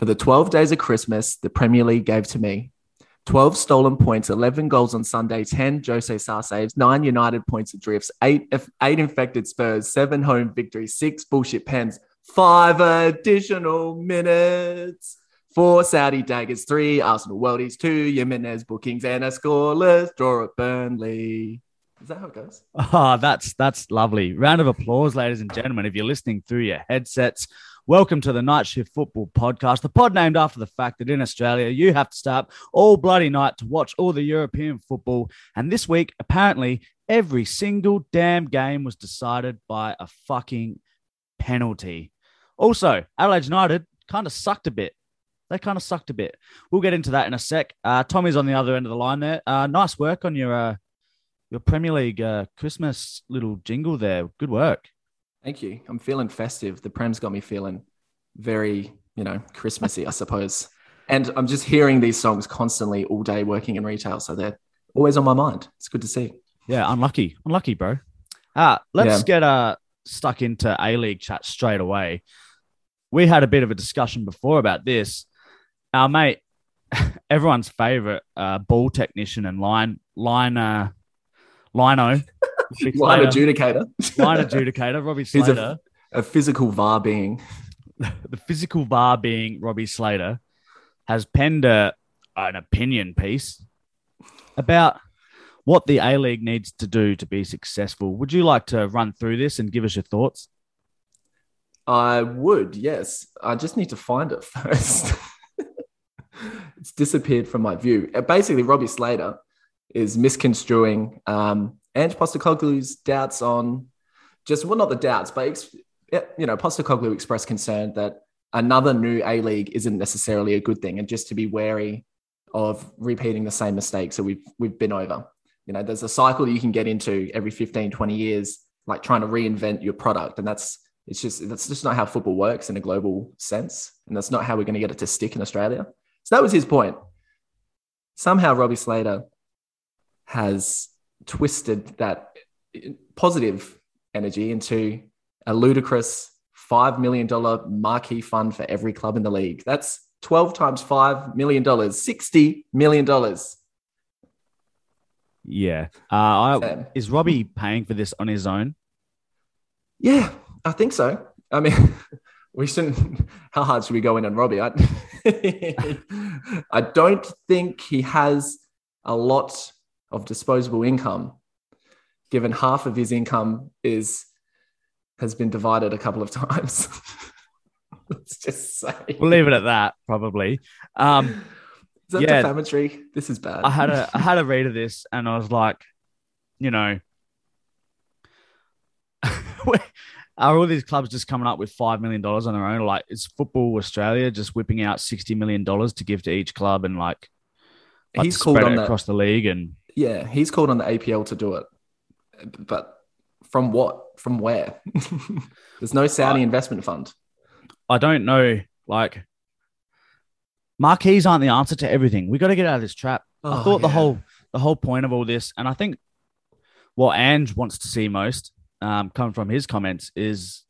For the 12 days of Christmas, the Premier League gave to me 12 stolen points, 11 goals on Sunday, 10 Jose Sa saves, 9 United points drifts, 8, eight infected Spurs, 7 home victories, 6 bullshit pens, 5 additional minutes, 4 Saudi daggers, 3 Arsenal worldies, 2 Jimenez bookings, and a scoreless draw at Burnley. Is that how it goes? Oh, that's that's lovely. Round of applause, ladies and gentlemen. If you're listening through your headsets, welcome to the Night Shift Football Podcast, the pod named after the fact that in Australia you have to start all bloody night to watch all the European football. And this week, apparently, every single damn game was decided by a fucking penalty. Also, Adelaide United kind of sucked a bit. They kind of sucked a bit. We'll get into that in a sec. Uh, Tommy's on the other end of the line there. Uh, nice work on your uh, your Premier League uh, Christmas little jingle there. Good work. Thank you. I'm feeling festive. The Prem's got me feeling very, you know, Christmassy, I suppose. And I'm just hearing these songs constantly all day working in retail. So they're always on my mind. It's good to see. Yeah, unlucky. Unlucky, bro. Uh, let's Yeah. get uh, stuck into A League chat straight away. We had a bit of a discussion before about this. Our mate, everyone's favorite uh, ball technician and line line uh, lino, Line adjudicator. line adjudicator, Robbie He's a- Slater, a physical VAR being. the physical bar being Robbie Slater, has penned a, an opinion piece about what the A League needs to do to be successful. Would you like to run through this and give us your thoughts? I would, yes. I just need to find it first. it's disappeared from my view. Uh, Basically, Robbie Slater is misconstruing um, Ange Postecoglou's doubts on just, well, not the doubts, but, ex- you know, Postecoglou expressed concern that another new A League isn't necessarily a good thing and just to be wary of repeating the same mistakes that we've, we've been over. You know, there's a cycle you can get into every 15, 20 years, like trying to reinvent your product. And that's, it's just that's just not how football works in a global sense, and that's not how we're going to get it to stick in Australia. So that was his point. Somehow Robbie Slater has twisted that positive energy into a ludicrous five million dollar marquee fund for every club in the league. That's twelve times five million dollars, sixty million dollars. Yeah. Uh, I, is Robbie paying for this on his own? Yeah, I think so. I mean, we shouldn't. How hard should we go in on Robbie? I, I don't think he has a lot of disposable income, given half of his income is has been divided a couple of times. Let's just say. We'll leave it at that, probably. Um, Is that yeah. defamatory? This is bad. I had a I had a read of this and I was like, you know, are all these clubs just coming up with five million dollars on their own? Like, is Football Australia just whipping out sixty million dollars to give to each club and like, like He's called on across the league? And Yeah, he's called on the APL to do it, but from what? From where? There's no Saudi Uh, investment fund. I don't know, like, marquees aren't the answer to everything. We got to get out of this trap. I Oh, thought the whole the whole point of all this, and I think what Ange wants to see most, um, coming from his comments, is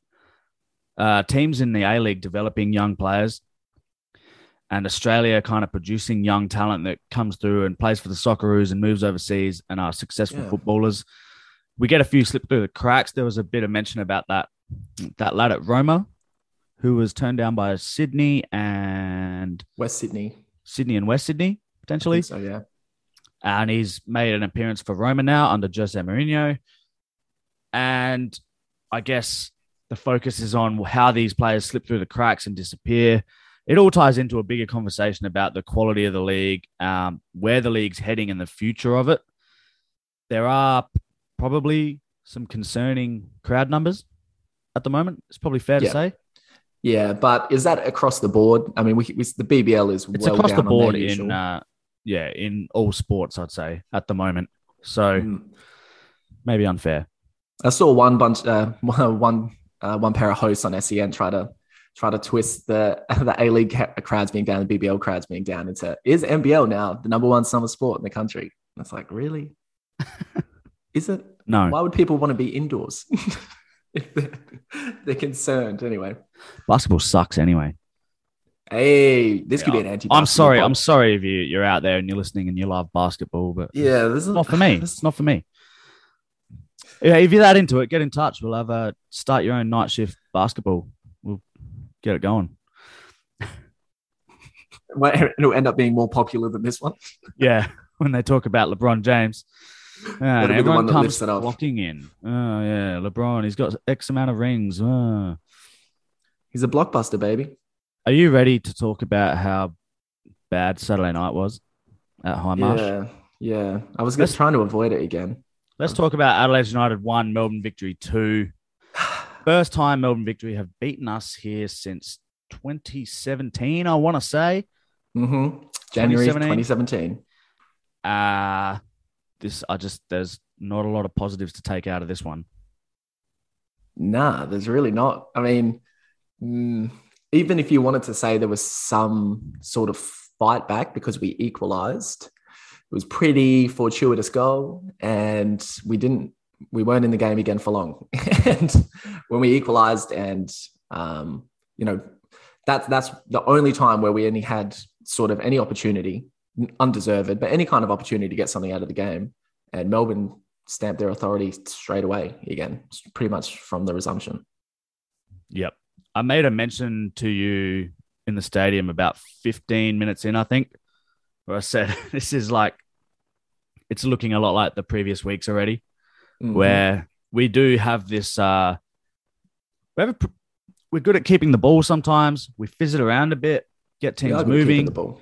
uh, teams in the A League developing young players, and Australia kind of producing young talent that comes through and plays for the Socceroos and moves overseas and are successful Yeah. footballers. We get a few slip through the cracks. There was a bit of mention about that that lad at Roma, who was turned down by Sydney and West Sydney. Sydney and West Sydney potentially So yeah, and he's made an appearance for Roma now under Jose Mourinho. And I guess the focus is on how these players slip through the cracks and disappear. It all ties into a bigger conversation about the quality of the league, um, where the league's heading, and the future of it. There are probably some concerning crowd numbers at the moment. It's probably fair Yeah. to say. yeah. But is that across the board? I mean, we, we the BBL is It's well across the board in, uh, yeah, in all sports, I'd say at the moment. So Mm. maybe unfair. I saw one bunch, uh, one uh, one pair of hosts on SEN try to try to twist the the A League crowds being down, the BBL crowds being down into is NBL now the number one summer sport in the country? And it's like, really? is it? No. Why would people want to be indoors if they're, they're concerned? Anyway, Basketball sucks anyway. Hey, this could be an anti. I'm sorry. I'm sorry if you you're out there and you're listening and you love basketball, but Yeah, this is not for me. This is not for me. Yeah, if you're that into it, get in touch. We'll have a start your own night shift basketball. We'll get it going. It'll end up being more popular than this one. Yeah, when they talk about LeBron James, the everyone one comes flocking in. Oh yeah, LeBron. He's got X amount of rings. Oh. He's a blockbuster, baby. Are you ready to talk about how bad Saturday night was at Hindmarsh? Yeah, yeah. I was just trying to avoid it again. Let's talk about Adelaide United one, Melbourne victory two. First time Melbourne victory have beaten us here since 2017. I want to say. Mm-hmm. January 2017? 2017. Uh this I just there's not a lot of positives to take out of this one. Nah, there's really not. I mean, mm, even if you wanted to say there was some sort of fight back because we equalized, it was pretty fortuitous goal, and we didn't. We weren't in the game again for long. and when we equalized, and um, you know, that's that's the only time where we only had sort of any opportunity, undeserved, but any kind of opportunity to get something out of the game. And Melbourne stamped their authority straight away again, pretty much from the resumption. Yep. I made a mention to you in the stadium about 15 minutes in, I think, where I said this is like it's looking a lot like the previous weeks already. Mhm. where we do have this uh we have a, we're good at keeping the ball sometimes we fizz it around a bit get teams are good at keeping moving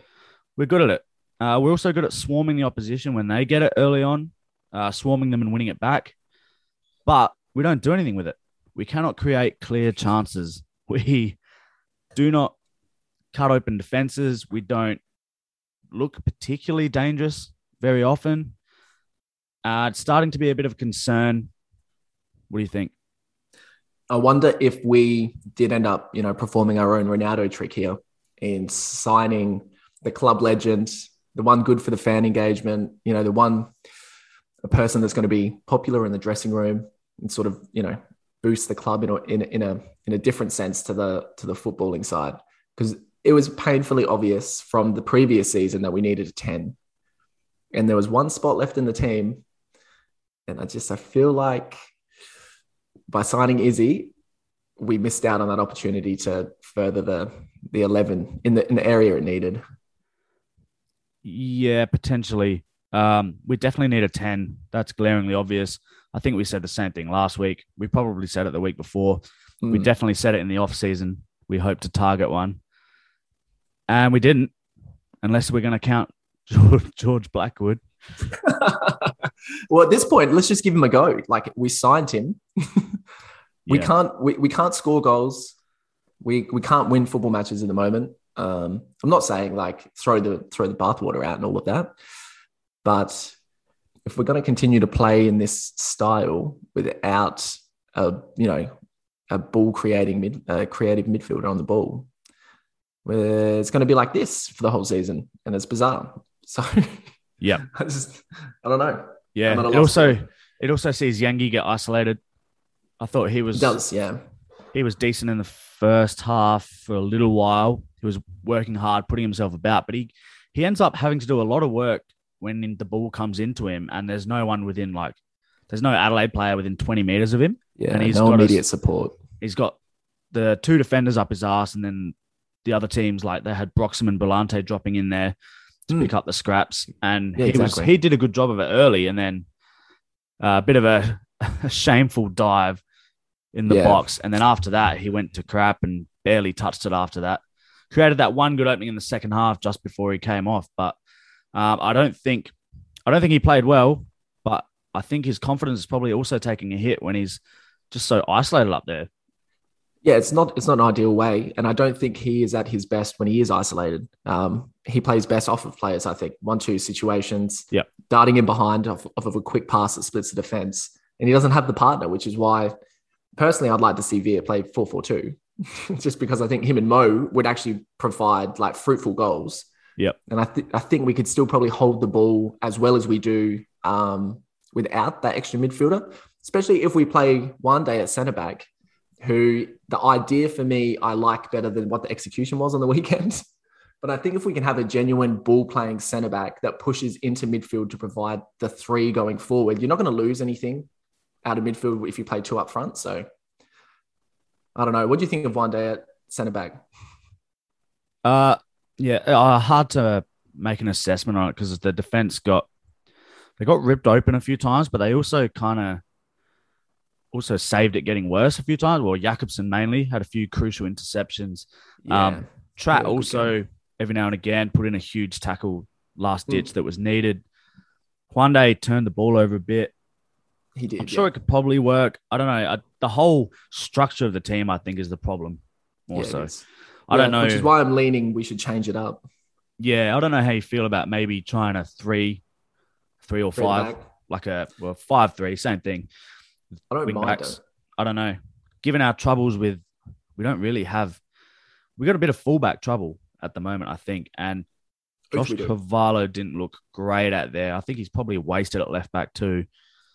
we're good at it uh, we're also good at swarming the opposition when they get it early on uh, swarming them and winning it back. But we don't do anything with it. We cannot create clear chances. We do not cut open defenses we don't look particularly dangerous very often. Uh, it's starting to be a bit of a concern. What do you think? I wonder if we did end up, you know, performing our own Ronaldo trick here in signing the club legend, the one good for the fan engagement, you know, the one a person that's going to be popular in the dressing room and sort of, you know, boost the club in a, in, in a in a different sense to the to the footballing side because it was painfully obvious from the previous season that we needed a 10 and there was one spot left in the team and I just I feel like by signing Izzy, we missed out on that opportunity to further the the eleven in the in the area it needed. Yeah, potentially. Um, we definitely need a 10. That's glaringly obvious. I think we said the same thing last week. We probably said it the week before. We Mm. definitely said it in the off season. We hope to target one. And we didn't, unless we're going to count George, George Blackwood. well, at this point, let's just give him a go. Like we signed him. we Yeah. can't we, we can't score goals. We we can't win football matches at the moment. Um, I'm not saying like throw the throw the bathwater out and all of that, but if we're going to continue to play in this style without a you know a ball creating mid a creative midfielder on the ball, well, it's going to be like this for the whole season, and it's bizarre. So Yeah. I just I don't know. Yeah. I'm at a It also there. it also sees Yengi get isolated. I thought he It was does, yeah. he was decent in the first half for a little while. He was working hard, putting himself about, but he he ends up having to do a lot of work when the ball comes into him, and there's no one within like there's no Adelaide player within 20 meters of him. Yeah, And he's no got a- immediate support. He's got the two defenders up his ass, and then the other teams like they had Broxham and Brillante dropping in there to Mm. pick up the scraps, and Yeah, he was he did a good job of it early, and then uh, a bit of a, a shameful dive in the Yeah. box, and then after that he went to crap and barely touched it. After that, created that one good opening in the second half just before he came off, but um, I don't think I don't think he played well, but I think his confidence is probably also taking a hit when he's just so isolated up there. Yeah, it's not it's not an ideal way, and I don't think he is at his best when he is isolated. Um, he plays best off of players, I think, one two situations. yeah, darting in behind off, off of a quick pass that splits the defense, and he doesn't have the partner, which is why, personally, I'd like to see Veart play four four two, just because I think him and Mo would actually provide like fruitful goals. Yep. and I think I think we could still probably hold the ball as well as we do um, without that extra midfielder, especially if we play Juande at centre back who the idea for me I like better than what the execution was on the weekend. But I think if we can have a genuine ball playing centre back that pushes into midfield to provide the three going forward, you're not going to lose anything out of midfield if you play two up front. So I don't know. What do you think of Juande at centre back? Uh, yeah, uh, hard to make an assessment on it because the defense got they got ripped open a few times, but they also kind of also saved it getting worse a few times. Well, Jakobsen mainly had a few crucial interceptions. Yeah. Um, Tratt Yeah, also every now and again put in a huge tackle last Mm. ditch that was needed. Juande turned the ball over a bit. he did. I'm sure it could probably work. I don't know. I, the whole structure of the team, I think, is the problem. More Yeah, so. I don't know. Which is why I'm leaning we should change it up. yeah, I don't know how you feel about maybe trying a three, three or Three five, back. like a well five three, same thing. I don't wing mind backs. I don't know. Given our troubles with, we don't really have. We got a bit of fullback trouble at the moment, I think, and Josh. Cavallo didn't look great at there. I think he's probably wasted at left back too.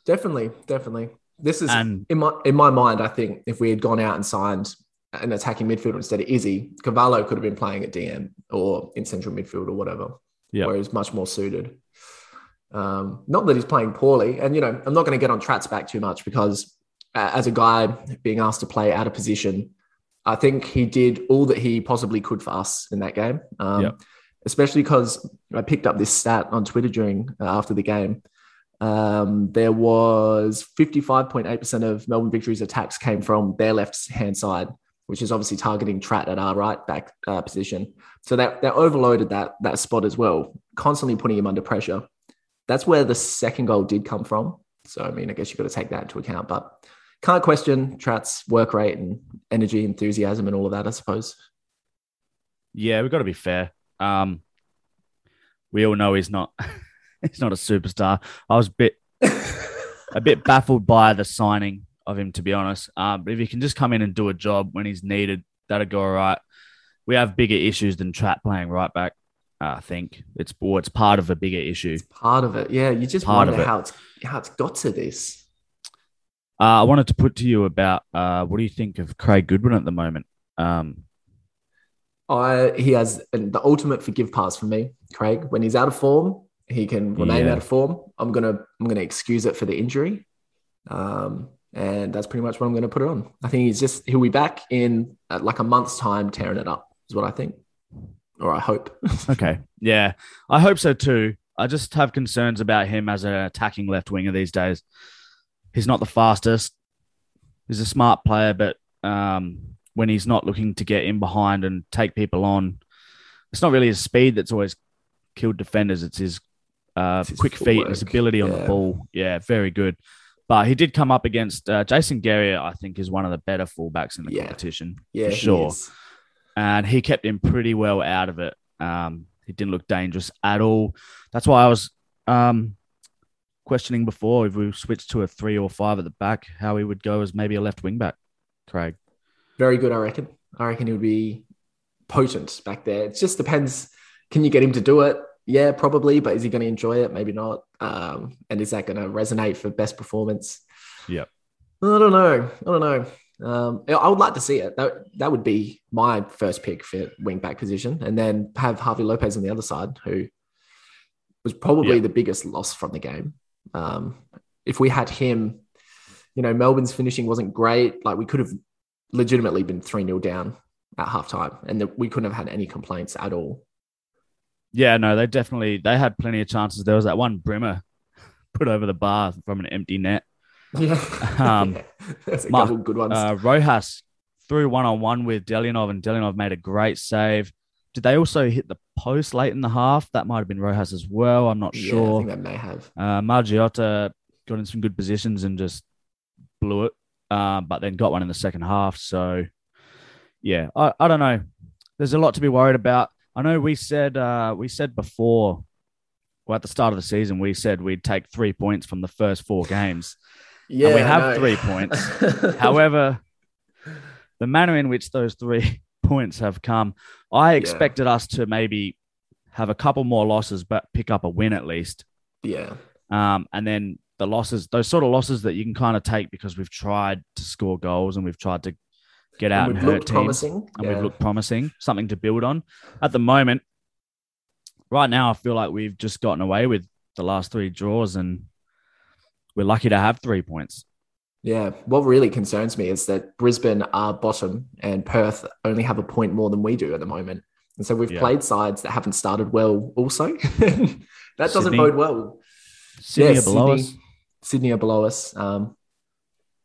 Definitely, definitely. This is And in my in my mind. I think if we had gone out and signed an attacking midfielder instead of Izzy, Cavallo could have been playing at DM or in central midfield or whatever. Yep. where he's much more suited. Um, not that he's playing poorly, and you know, I'm not going to get on Tratt's back too much because uh, as a guy being asked to play out of position, I think he did all that he possibly could for us in that game. Um, Yep. Especially because I picked up this stat on Twitter during uh, after the game. Um, there was 55.8% of Melbourne Victory's attacks came from their left hand side, which is obviously targeting Tratt at our right back uh, position. So that they overloaded that that spot as well, constantly putting him under pressure. That's where the second goal did come from. So I mean, I guess you've got to take that into account, but can't question Tratt's work rate and energy, enthusiasm, and all of that. I suppose. yeah, we've got to be fair. Um, we all know he's not. he's not a superstar. I was a bit a bit baffled by the signing of him, to be honest. Um, but if he can just come in and do a job when he's needed, that'll go all right. We have bigger issues than Tratt playing right back. Uh, I think it's well, it's part of a bigger issue. Part of it, yeah. You just Part of wonder it. how it's how it's got to this. Uh, I wanted to put to you about uh, what do you think of Craig Goodwin at the moment? Um, I he has the ultimate forgive pass for me, Craig. When he's out of form, he can remain Yeah. out of form. I'm gonna I'm gonna excuse it for the injury, um, and that's pretty much what I'm gonna put it on. I think he's just he'll be back in uh, like a month's time, tearing it up. Is what I think, or I hope. okay, yeah, I hope so too. I just have concerns about him as an attacking left winger these days. He's not the fastest. He's a smart player, but um, when he's not looking to get in behind and take people on, it's not really his speed that's always killed defenders. It's his, uh, quick feet, and his footwork. ability on Yeah. the ball. Yeah, very good. But he did come up against uh, Jason Geria. I think is one of the better fullbacks in the Yeah. competition. yeah, for he sure. is. and he kept him pretty well out of it. Um, he didn't look dangerous at all. That's why I was um, questioning before if we switched to a three or five at the back, how he would go as maybe a left wing back. Craig. Very good, I reckon. I reckon he would be potent back there. It just depends. Can you get him to do it? Yeah, probably. But is he going to enjoy it? Maybe not. Um, and is that going to resonate for best performance? Yeah. I don't know. I don't know. Um, I would like to see it. That that would be my first pick for wing back position, and then have Javi Lopez on the other side, who was probably Yeah. the biggest loss from the game. Um, if we had him, you know, Melbourne's finishing wasn't great. Like we could have legitimately been 3 0 down at halftime, and that we couldn't have had any complaints at all. Yeah, no, they definitely they had plenty of chances. There was that one Brimmer put over the bar from an empty net. Yeah. Um, There's a Mark, couple good ones. Uh, Rojas threw one on one with Delianov, and Delianov made a great save. Did they also hit the post late in the half? That might have been Rojas as well. I'm not yeah, I sure. think they may have. Uh, Margiotta got in some good positions and just blew it, uh, but then got one in the second half. So, yeah, I, I don't know. There's a lot to be worried about. I know we said uh, we said before, well, at the start of the season, we said we'd take three points from the first four games. Yeah, we have three points. However, the manner in which those three points have come, I expected us to maybe have a couple more losses, but pick up a win at least. yeah, Um, and then the losses, those sort of losses that you can kind of take because we've tried to score goals and we've tried to get out and and, hurt teams, promising. and Yeah. we've looked promising, something to build on. At the moment, right now, I feel like we've just gotten away with the last three draws, and we're lucky to have three points. Yeah, what really concerns me is that Brisbane are bottom and Perth only have a point more than we do at the moment. And so we've Yeah. played sides that haven't started well also. that doesn't Sydney. bode well. Sydney Yeah, are below Sydney- us. Sydney are below us. Um,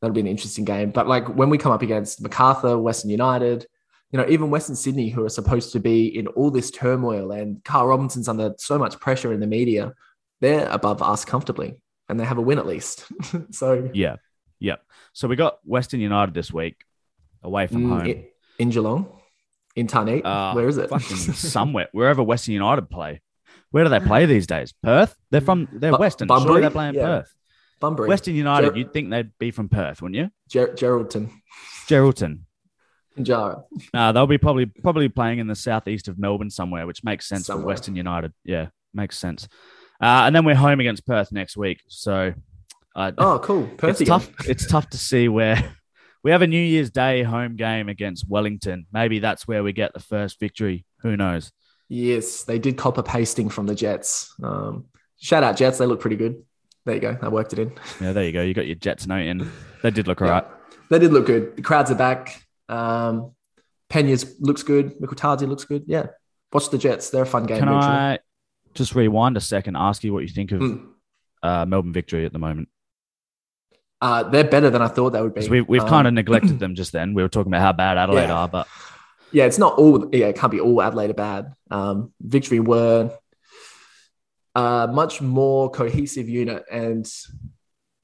that'll be an interesting game. But like when we come up against Macarthur, Western United, you know, even Western Sydney, who are supposed to be in all this turmoil and Carl Robinson's under so much pressure in the media, they're above us comfortably and they have a win at least. so Yeah, yeah. So we got Western United this week away from mm, home. in, in Geelong, in Tarneet, Uh, where is it? Somewhere, wherever Western United play. Where do they play these days? Perth. They're from. They're Western. Surely they're playing Yeah. Perth. Bunbury, Western United. Ger- You'd think they'd be from Perth, wouldn't you? Ger- Geraldton, Geraldton. and Jara. Uh, they'll be probably probably playing in the southeast of Melbourne somewhere, which makes sense Somewhere. for Western United. Yeah, makes sense. Uh, and then we're home against Perth next week, so uh, Oh, cool. it's again. tough. It's tough to see where we have a New Year's Day home game against Wellington. Maybe that's where we get the first victory. Who knows? Yes, they did copper pasting from the Jets. Um, shout out Jets, they look pretty good. There you go. I worked it in. Yeah, there you go. You got your Jets note in. They did look all right. They did look good. The crowds are back. Um, Penha's looks good. Mikeltadze looks good. Yeah. Watch the Jets. They're a fun game. Can. I just rewind a second? Ask you what you think of Mm. uh, Melbourne victory at the moment? Uh, they're better than I thought they would be. We've we've Um, kind of neglected them just then. We were talking about how bad Adelaide Yeah. are, but yeah, it's not all. Yeah, it can't be all Adelaide are bad. Um, Victory were a much more cohesive unit and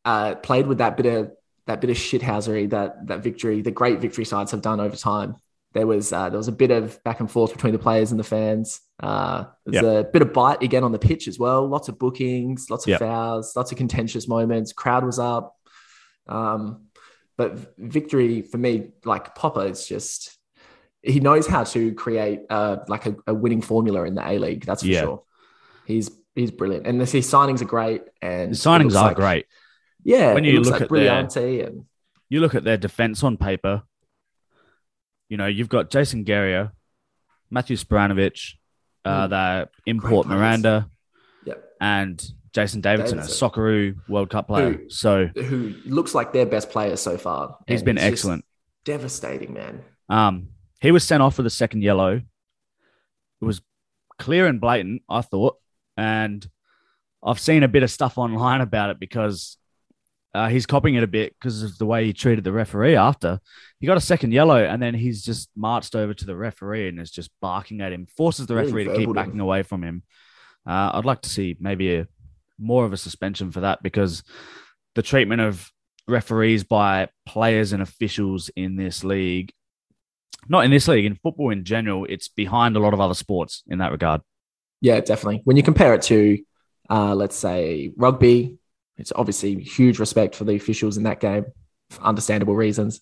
uh, played with that bit of that bit of shithousery that that victory, the great victory sides have done over time. There was uh, there was a bit of back and forth between the players and the fans. Uh, there's a bit of bite again on the pitch as well. Lots of bookings, lots of Yep. fouls, lots of contentious moments. Crowd was up. Um, but victory for me, like Popper, is just he knows how to create uh, like a, a winning formula in the A League. That's for Yeah. sure. He's he's brilliant, and his signings are great. And the signings are like- great. Yeah, When you look like at their- Brillante and You look at their defense on paper. You know, you've got Jason Geria, Matthew Spiranovic, uh, Mm. the import. Miranda, Yep. and Jason Davidson, a Davidson. Socceroo World Cup player. Who- So who looks like their best player so far. He's been excellent. devastating, man. Um, he was sent off for the second yellow. It was clear and blatant, I thought, and I've seen a bit of stuff online about it because uh, he's copying it a bit because of the way he treated the referee after he got a second yellow, and then he's just marched over to the referee and is just barking at him, forces the Really referee to keep him. backing away from him. Uh, I'd like to see maybe a more of a suspension for that because the treatment of referees by players and officials in this league not in this league, in football in general, it's behind a lot of other sports in that regard. Yeah, definitely. When you compare it to, uh, let's say, rugby, it's obviously huge respect for the officials in that game for understandable reasons.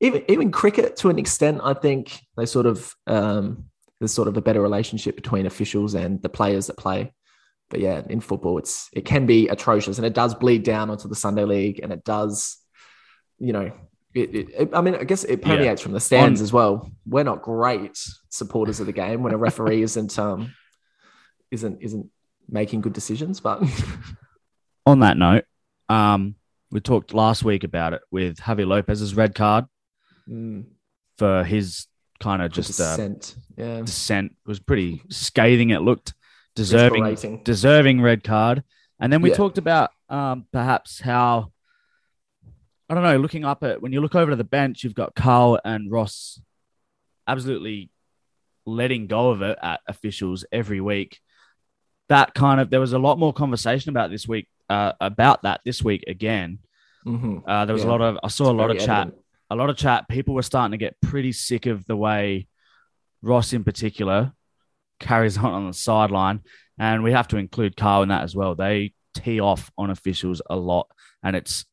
Even even cricket, to an extent, I think they sort of um, there's sort of a better relationship between officials and the players that play. But yeah, in football, it's it can be atrocious, and it does bleed down onto the Sunday league, and it does, you know. It, it, it- I mean, I guess it Yeah. permeates from the stands as well. We're not great supporters of the game when a referee isn't um, isn't isn't making good decisions. But On that note, um, we talked last week about it with Javi Lopez's red card mm, for his kind of just just uh, yeah, dissent It was pretty scathing. It looked deserving, deserving red card. And then we Yeah. talked about um, perhaps how I don't know. Looking up at when you look over to the bench, you've got Carl and Ross absolutely letting go of it at officials every week. That kind of there was a lot more conversation about this week uh, about that this week again. Mhm. Uh, there was a lot of I saw a lot of Very chat evident. a lot of chat. People were starting to get pretty sick of the way Ross, in particular, carries on on the sideline, and we have to include Carl in that as well. They tee off on officials a lot, and it's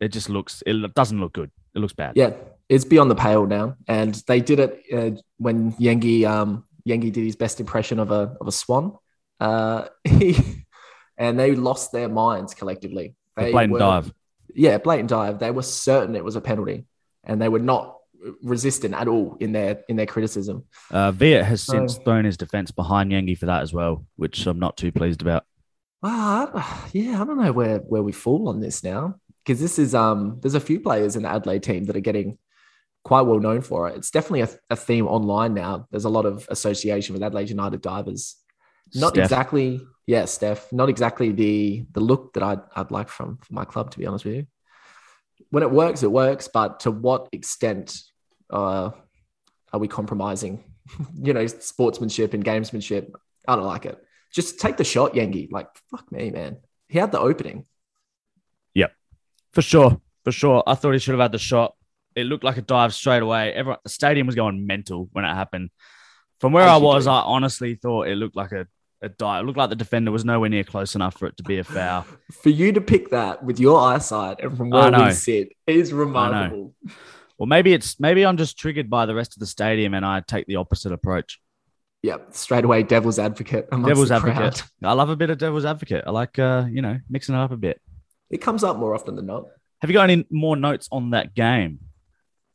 it just looks it doesn't look good. It looks bad. Yeah, it's beyond the pale now, and they did it uh, when Yengi um Yengi did his best impression of a of a swan. Uh, he and they lost their minds collectively. The They blatant were- dive. Yeah, blatant dive. They were certain it was a penalty, and they were not resistant at all in their in their criticism. Uh, Veart has So- since thrown his defense behind Yengi for that as well, which I'm not too pleased about. Ah, yeah, I don't know where where we fall on this now because this is um there's a few players in the Adelaide team that are getting quite well known for it. It's definitely a, a theme online now. There's a lot of association with Adelaide United divers. Not Steph. exactly, yeah, Steph. Not exactly the the look that I'd I'd like from from my club, to be honest with you. When it works, it works, but to what extent uh, are we compromising? you know, sportsmanship and gamesmanship. I don't like it. Just take the shot, Yengi. Like, fuck me, man. He had the opening. Yep, for sure, for sure. I thought he should have had the shot. It looked like a dive straight away. Everyone, the stadium was going mental when it happened. From where As I was, do. I honestly thought it looked like a, a died. It looked like the defender was nowhere near close enough for it to be a foul. For you to pick that with your eyesight and from where we sit is remarkable. Well, maybe it's maybe I'm just triggered by the rest of the stadium and I take the opposite approach. Yep, straight away, devil's advocate. Devil's advocate. I love a bit of devil's advocate. I like uh, you know, mixing it up a bit. It comes up more often than not. Have you got any more notes on that game?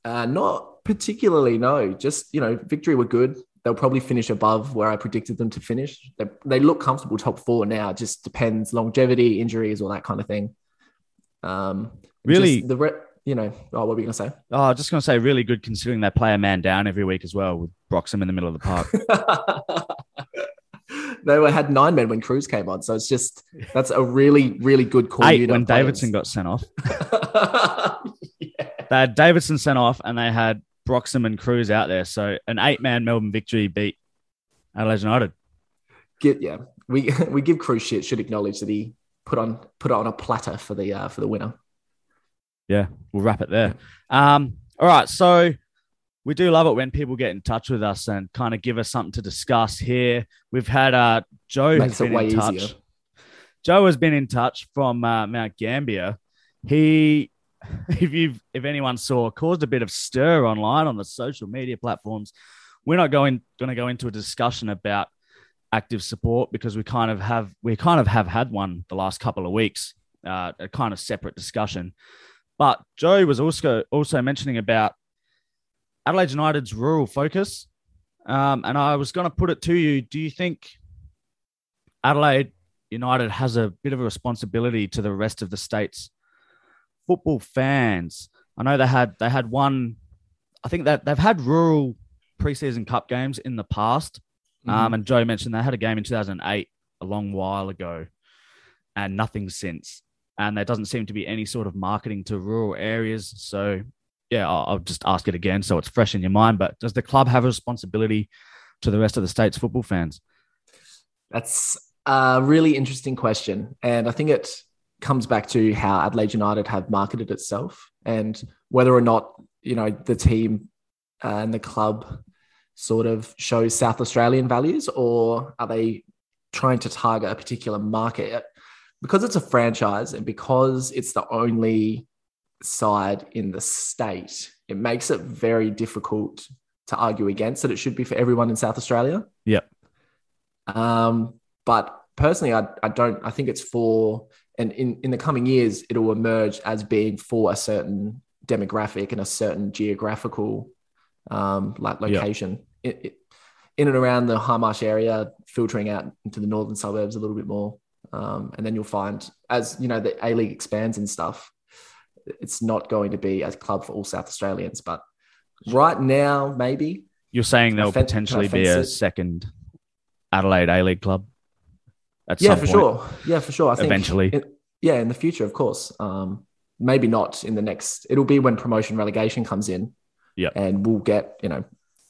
Uh, not particularly, no. Just, you know, victory were good. They'll probably finish above where I predicted them to finish. They, they look comfortable top four now. It just depends longevity, injuries, all that kind of thing. Um, Really? the re- you know, oh, what were you going to say? Oh, I was just gonna say really good considering they play a man down every week as well with Broxham in the middle of the park. they were, had nine men when Cruz came on. So it's just, that's a really, really good call. Eight when players. Davidson got sent off. yeah. They had Davidson sent off and they had Broxham and Cruz out there. So an eight man Melbourne victory beat Adelaide United. Get, yeah. We, we give Cruz shit, should acknowledge that he put on, put on a platter for the, uh, for the winner. Yeah, we'll wrap it there. Um, all right, so we do love it when people get in touch with us and kind of give us something to discuss here. We've had uh, Joe Makes has been way in touch. easier. Joe has been in touch from uh, Mount Gambier. He, if you if anyone saw, caused a bit of stir online on the social media platforms. We're not going going to go into a discussion about active support because we kind of have we kind of have had one the last couple of weeks, uh, a kind of separate discussion. But Joe was also also mentioning about Adelaide United's rural focus, um, and I was going to put it to you: Do you think Adelaide United has a bit of a responsibility to the rest of the state's football fans? I know they had they had one. I think that they've had rural preseason cup games in the past, Mm-hmm. um, and Joe mentioned they had a game in 2008, a long while ago, and nothing since. And there doesn't seem to be any sort of marketing to rural areas. So, yeah, I'll, I'll just ask it again so it's fresh in your mind. But does the club have a responsibility to the rest of the state's football fans? That's a really interesting question. And I think it comes back to how Adelaide United have marketed itself and whether or not, you know, the team uh, and the club sort of shows South Australian values or are they trying to target a particular market? Because it's a franchise and because it's the only side in the state, it makes it very difficult to argue against that it should be for everyone in South Australia. Yep. Um, but personally, I, I don't. I think it's for, and in in the coming years, it'll emerge as being for a certain demographic and a certain geographical, um, like Yeah. location. It, it, in and around the Hindmarsh area, filtering out into the northern suburbs a little bit more, um, and then you'll find as you know the A League expands and stuff, it's not going to be a club for all South Australians. But right now, maybe You're saying there'll potentially be a it? second Adelaide A League club at yeah for point. sure yeah for sure i think Eventually. in- yeah in the future of course um maybe not in the next it'll be when promotion relegation comes in Yep. and we'll get you know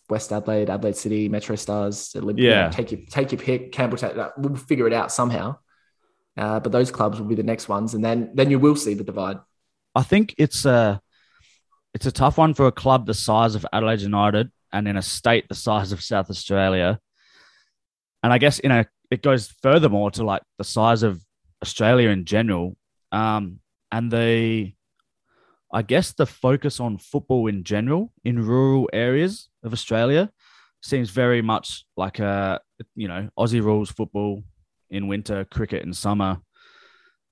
west adelaide adelaide city metro stars it'll, you know, Yeah. take your take your pick campbell we'll figure it out somehow uh, but those clubs will be the next ones and then then you will see the divide I think it's a it's a tough one for a club the size of Adelaide United and in a state the size of South Australia. And I guess in a it goes furthermore to like the size of Australia in general. Um, and the I guess the focus on football in general in rural areas of Australia seems very much like a you know Aussie rules football in winter, cricket in summer.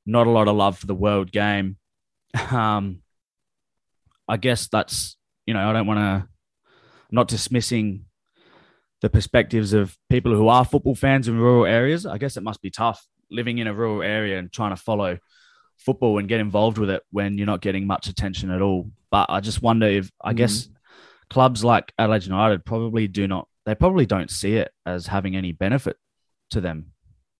Not a lot of love for the world game. Um, I guess that's you know, I don't want to, not dismissing the perspectives of people who are football fans in rural areas. I guess it must be tough living in a rural area and trying to follow football and get involved with it when you're not getting much attention at all. But I just wonder if, I Mm-hmm. guess, clubs like Adelaide United probably do not, they probably don't see it as having any benefit to them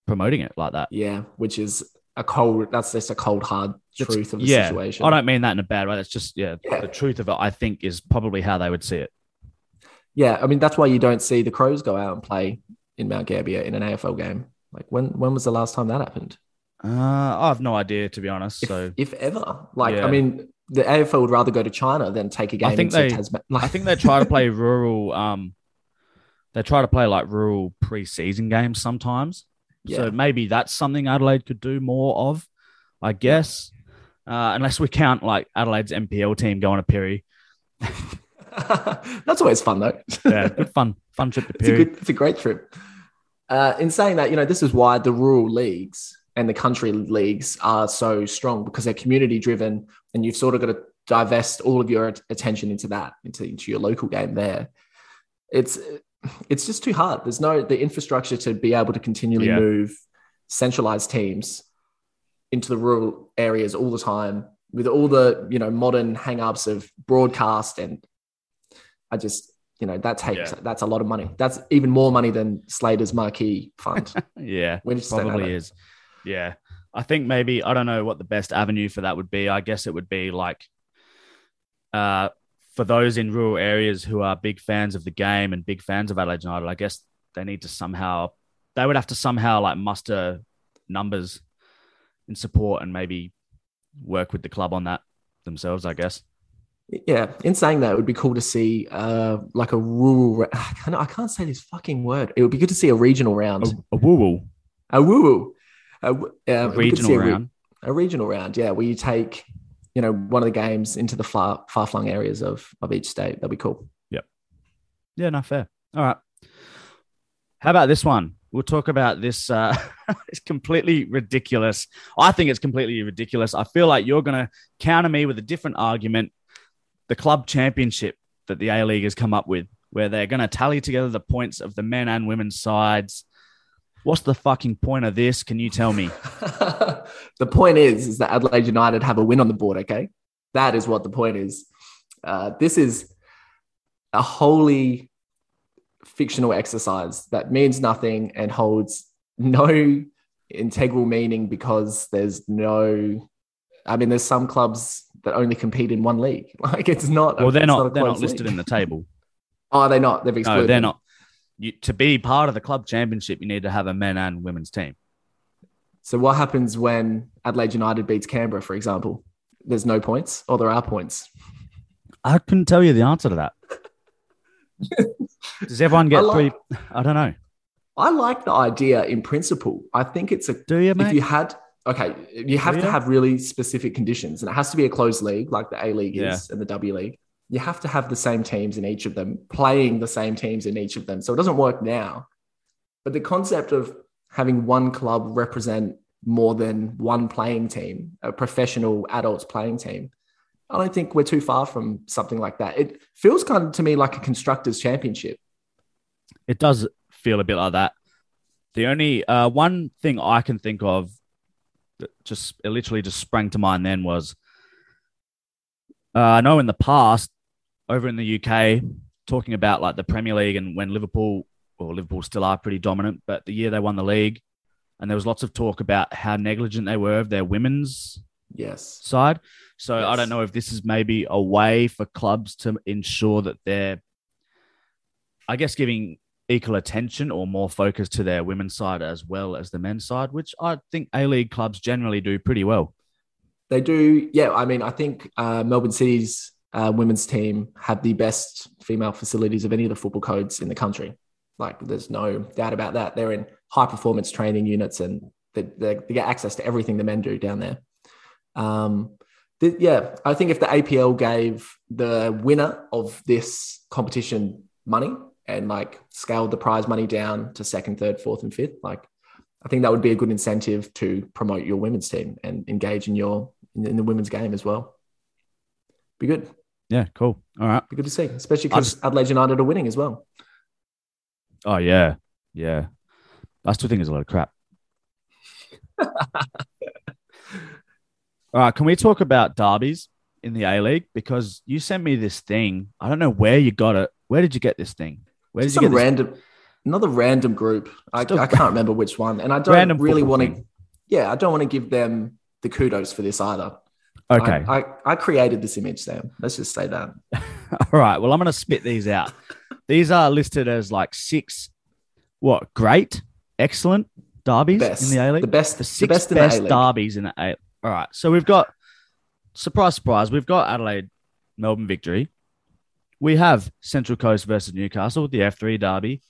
promoting it like that. Yeah, which is a cold. That's just a cold hard It's- truth of the yeah, situation. I don't mean that in a bad way. That's just, yeah, Yeah. the truth of it, I think, is probably how they would see it. Yeah, I mean that's why you don't see the Crows go out and play in Mount Gambier in an AFL game. Like when when was the last time that happened? Uh, I have no idea, to be honest. If, So if ever. Like Yeah. I mean, the AFL would rather go to China than take a game I think into they- Tasman. I think they try to play rural. Um, they try to play like rural preseason games sometimes. So maybe that's something Adelaide could do more of, I guess. Uh, unless we count like Adelaide's MPL team going to Perry. that's always fun though. Yeah, good fun, fun trip to it's a good, it's a great trip. Uh, in saying that, you know, this is why the rural leagues and the country leagues are so strong because they're community driven, and you've sort of got to divest all of your attention into that, into, into your local game there. It's it's just too hard. There's no the infrastructure to be able to continually Yeah. move centralized teams into the rural areas all the time with all the you know modern hang-ups of broadcast and I just you know that takes Yeah. that's a lot of money. That's even more money than Slater's marquee fund. Yeah, We just probably is. Yeah, I think maybe I don't know what the best avenue for that would be. I guess it would be like, uh, for those in rural areas who are big fans of the game and big fans of Adelaide United. I guess they need to somehow, they would have to somehow like muster numbers in support and maybe work with the club on that themselves. I guess. Yeah, in saying that, it would be cool to see uh like a rural. I can't, I can't say this fucking word. It would be good to see a regional round, A, a woo woo a woo woo, a, uh, we regional a re- round. a regional round. Yeah, where you take you know one of the games into the far far flung areas of of each state. That'd be cool. Yeah, Yeah, no, fair. All right. How about this one? We'll talk about this. Uh, it's completely ridiculous. I think it's completely ridiculous. I feel like you're going to counter me with a different argument. The club championship that the A League has come up with, where they're going to tally together the points of the men and women's sides. What's the fucking point of this? Can you tell me? the point is, is that Adelaide United have a win on the board. Okay, that is what the point is. Uh, this is a wholly fictional exercise that means nothing and holds no integral meaning because there's no. I mean, there's some clubs that only compete in one league. Like it's not. Well, they're it's not. they're not listed league. in the table. Oh, are they not? They've excluded. No, they're not. You, to be part of the club championship, you need to have a men and women's team. So what happens when Adelaide United beats Canberra, for example? There's no points, or there are points. I couldn't tell you the answer to that. Does everyone get I like- three? I don't know. I like the idea in principle. I think it's a Do you, mate? if you had okay, you have to have really specific conditions, and it has to be a closed league like the A League Yeah. is and the W League. You have to have the same teams in each of them, playing the same teams in each of them. So it doesn't work now. But the concept of having one club represent more than one playing team, a professional adults playing team, I don't think we're too far from something like that. It feels kind of to me like a constructors championship. it does feel a bit like that. The only uh, one thing I can think of just it literally just sprang to mind then was uh, I know in the past over in the UK talking about like the Premier League and when Liverpool or Liverpool still are pretty dominant, but the year they won the league and there was lots of talk about how negligent they were of their women's Yes. side. So I don't know if this is maybe a way for clubs to ensure that they're, I guess, giving equal attention or more focus to their women's side as well as the men's side, which I think A League clubs generally do pretty well. They do. Yeah. I mean, I think uh, Melbourne City's uh, women's team have the best female facilities of any of the football codes in the country. Like, there's no doubt about that. They're in high performance training units and they, they, they get access to everything the men do down there. Um, th- yeah, I think if the APL gave the winner of this competition money and like scaled the prize money down to second, third, fourth, and fifth, like I think that would be a good incentive to promote your women's team and engage in your in the women's game as well. Be good. Yeah, cool. All right. Be good to see, especially because Adelaide United are winning as well. Oh yeah, yeah. I still think it's a lot of crap. All right, can we talk about derbies in the A League? Because you sent me this thing. I don't know where you got it. Where did you get this thing? Where did you some get this? random, another random group. I, I can't remember which one, and I don't Random really want to. thing. Yeah, I don't want to give them the kudos for this either. Okay. I, I, I created this image, Sam. Let's just say that. All right. Well, I'm going to spit these out. these are listed as like six, what, great, excellent derbies Best in the A League? the best, The the six best best, in the derbies in the A. All right. So we've got, surprise, surprise, we've got Adelaide, Melbourne victory. We have Central Coast versus Newcastle, the F3 derby.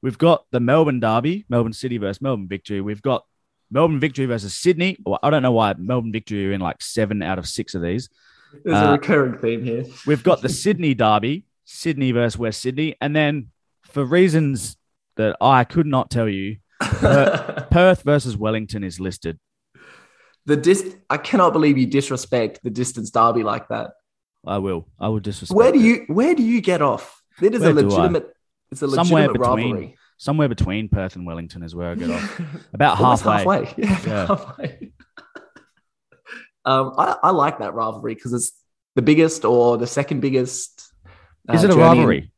We've got the Melbourne derby, Melbourne City versus Melbourne victory. We've got Melbourne victory versus Sydney. Well, I don't know why Melbourne victory are in like seven out of six of these. There's Uh, a recurring theme here. We've got the Sydney derby, Sydney versus West Sydney. And then for reasons that I could not tell you, Perth versus Wellington is listed. the dis- I cannot believe you disrespect the distance derby like that. I will. I will disrespect. Where do you where do you get off? It is Where a legitimate. It's a Somewhere legitimate between rivalry. Somewhere between Perth and Wellington is where I get off. About halfway. halfway. Yeah, Yeah. halfway. um, I, I like that rivalry because it's the biggest or the second biggest. uh, Is it a in- rivalry?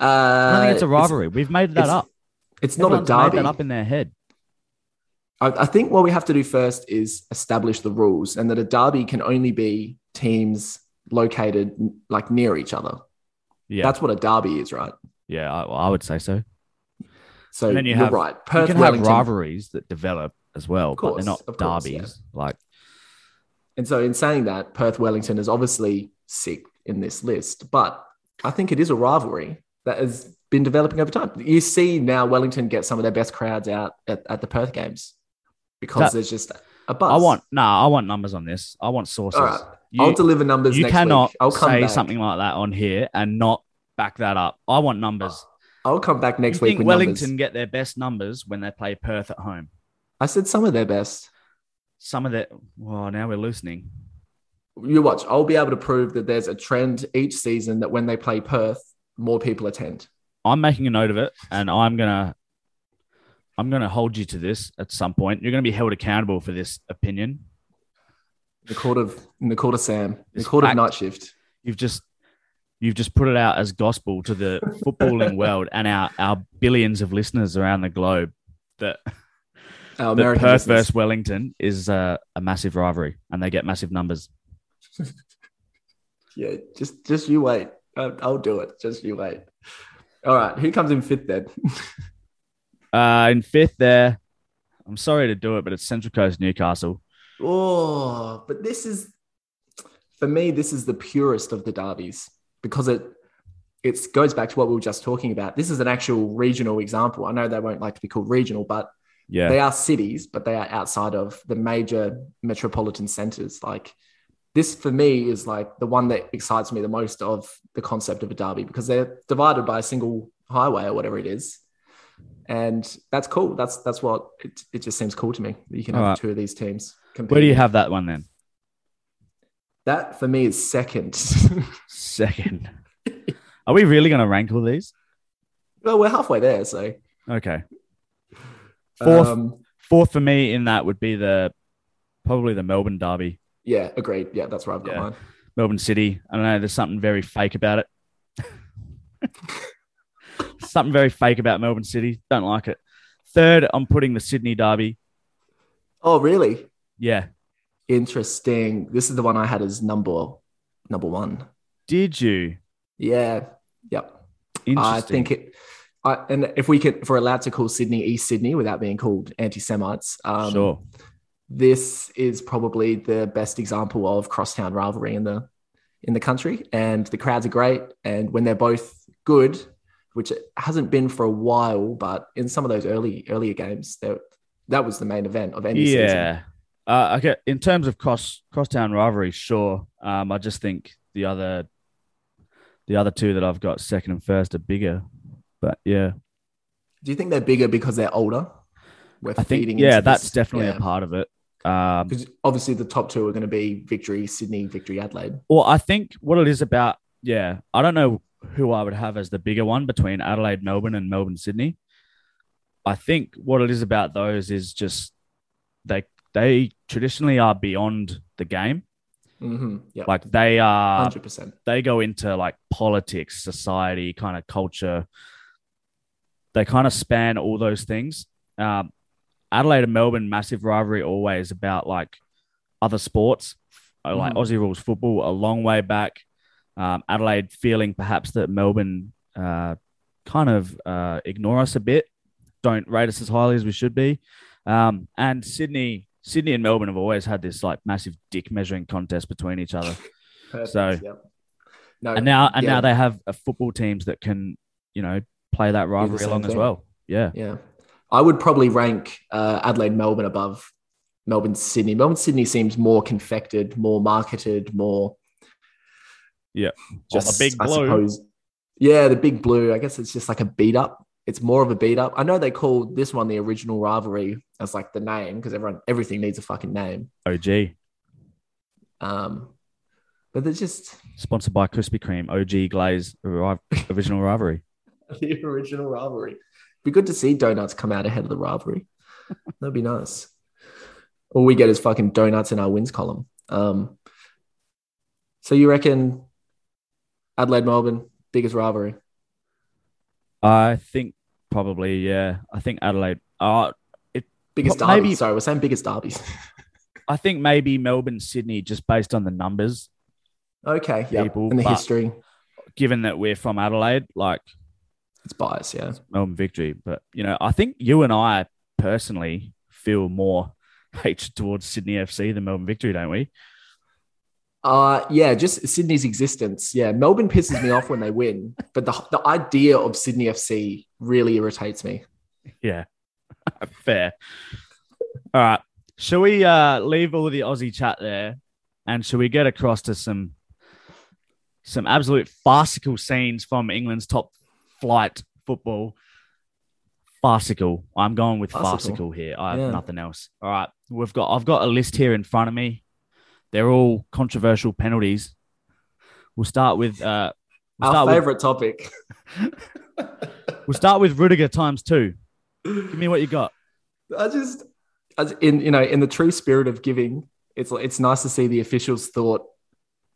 Uh, I don't think it's a rivalry. We've made that up. It's, not a Everyone's made derby. that up in their head. I, I think what we have to do first is establish the rules, and that a derby can only be teams located like near each other. Yeah. That's what a derby is, right? yeah, I, I would say so. So And then you you are have- right. you Perth, can have rivalries that develop as well, but course, they're not of course, derbies. Like, And so, in saying that, Perth Wellington is obviously sick in this list, but I think it is a rivalry that has been developing over time. You see now Wellington get some of their best crowds out at, at the Perth games because That- there's just a buzz. I want no, I want numbers on this. I want sources. Right. You, I'll deliver numbers. you next cannot Week. I'll come say back. something like that on here and not back that up. I want numbers. I'll come back next you week think Wellington numbers. get their best numbers when they play Perth at home? I said some of their best. Some of that. Well, now we're loosening. You watch. I'll be able to prove that there's a trend each season that when they play Perth, more people attend. I'm making a note of it, and I'm gonna, I'm gonna hold you to this at some point. You're gonna be held accountable for this opinion. The court of in the court of Sam, the court of night shift. You've just, you've just put it out as gospel to the footballing world and our our billions of listeners around the globe that, Our that American Perth listeners. versus Wellington is uh, a massive rivalry, and they get massive numbers. Yeah, just just you wait. I'll, I'll do it. Just you wait. All right, who comes in fifth then? Uh, in fifth, there. I'm sorry to do it, but it's Central Coast Newcastle. oh, but this is for me. This is the purest of the derbies because it it goes back to what we were just talking about. This is an actual regional example. I know they won't like to be called regional, but Yeah, they are cities, but they are outside of the major metropolitan centers. Like this for me is like the one that excites me the most of the concept of a derby because they're divided by a single highway or whatever it is. And that's cool. That's that's what it, it just seems cool to me. that You can have All right. two of these teams. where do you have that one then? that for me is second. Second. Are we really going to rank all these? well, we're halfway there, so Okay. Fourth, um, fourth for me in that would be the probably the Melbourne Derby, yeah, agreed. Yeah, that's where I've got Yeah. mine. Melbourne City. I don't know. There's something very fake about it. something very fake about Melbourne City. Don't like it. Third, I'm putting the Sydney Derby. Oh, really? Yeah. Interesting. This is the one I had as number number one. Did you? Yeah. Yep. Interesting. I think it. I, and if we could, if we're allowed to call Sydney East Sydney without being called anti-Semites, um, sure. this is probably the best example of crosstown rivalry in the in the country. And the crowds are great, and when they're both good, which it hasn't been for a while, but in some of those early earlier games, there- that was the main event of any season. Yeah. Uh, okay. In terms of cost cross crosstown rivalry, sure. Um, I just think the other, the other two that I've got second and first are bigger. But yeah, Do you think they're bigger because they're older? We're I think feeding yeah, that's this- definitely yeah. a part of it. Um, Because obviously the top two are going to be Victory Sydney, Victory Adelaide. Well, I think what it is about, yeah, I don't know who I would have as the bigger one between Adelaide, Melbourne, and Melbourne, Sydney. I think what it is about those is just they they traditionally are beyond the game. Mm-hmm. Yeah, Like they are, hundred percent. they go into like politics, society, kind of culture. They kind of span all those things. Um, Adelaide and Melbourne, massive rivalry always about like other sports, uh, like. Aussie rules football, a long way back. Um, Adelaide feeling perhaps that Melbourne uh, kind of uh, ignore us a bit, don't rate us as highly as we should be. Um, and Sydney, Sydney and Melbourne have always had this like massive dick measuring contest between each other So- yep. no, and now and yeah, now they have uh, football teams that can you know play that rivalry along as well. Yeah, yeah, I would probably rank uh, Adelaide, Melbourne above Melbourne, Sydney. Melbourne, Sydney seems more confected, more marketed, more. Yeah. just the big I blue. suppose. Yeah, the big blue. I guess it's just like a beat up. It's more of a beat up. I know they call this one the original rivalry as like the name because everyone everything needs a fucking name. OG Um, but they're just sponsored by Krispy Kreme. OG Glaze original rivalry. the original rivalry. Be good to see donuts come out ahead of the rivalry. That'd be nice. All we get is fucking donuts in our wins column. Um, so you reckon Adelaide, Melbourne, biggest rivalry? I think probably yeah. I think Adelaide. Uh, Biggest Well, derby. maybe- Sorry, we're saying biggest derbies. I think maybe Melbourne, Sydney, just based on the numbers. okay, yeah, and the but- history. Given that we're from Adelaide, like It's biased, yeah. Melbourne victory, but you know, I think you and I personally feel more hatred towards Sydney FC than Melbourne victory, don't we? Uh yeah, just Sydney's existence. Yeah, Melbourne pisses me off when they win, but the the idea of Sydney FC really irritates me. Yeah. Fair. All right. Shall we uh, leave all the Aussie chat there and shall we get across to some some absolute farcical scenes from England's top flight football? Farcical. I'm going with farcical, Farcical. here. I have Yeah. nothing else. All right. We've got I've got a list here in front of me. They're all controversial penalties. We'll start with uh we'll Our start with, favorite topic. we'll start with Rudiger times two. Give me what you got. I just, as in you know, in the true spirit of giving, it's it's nice to see the officials thought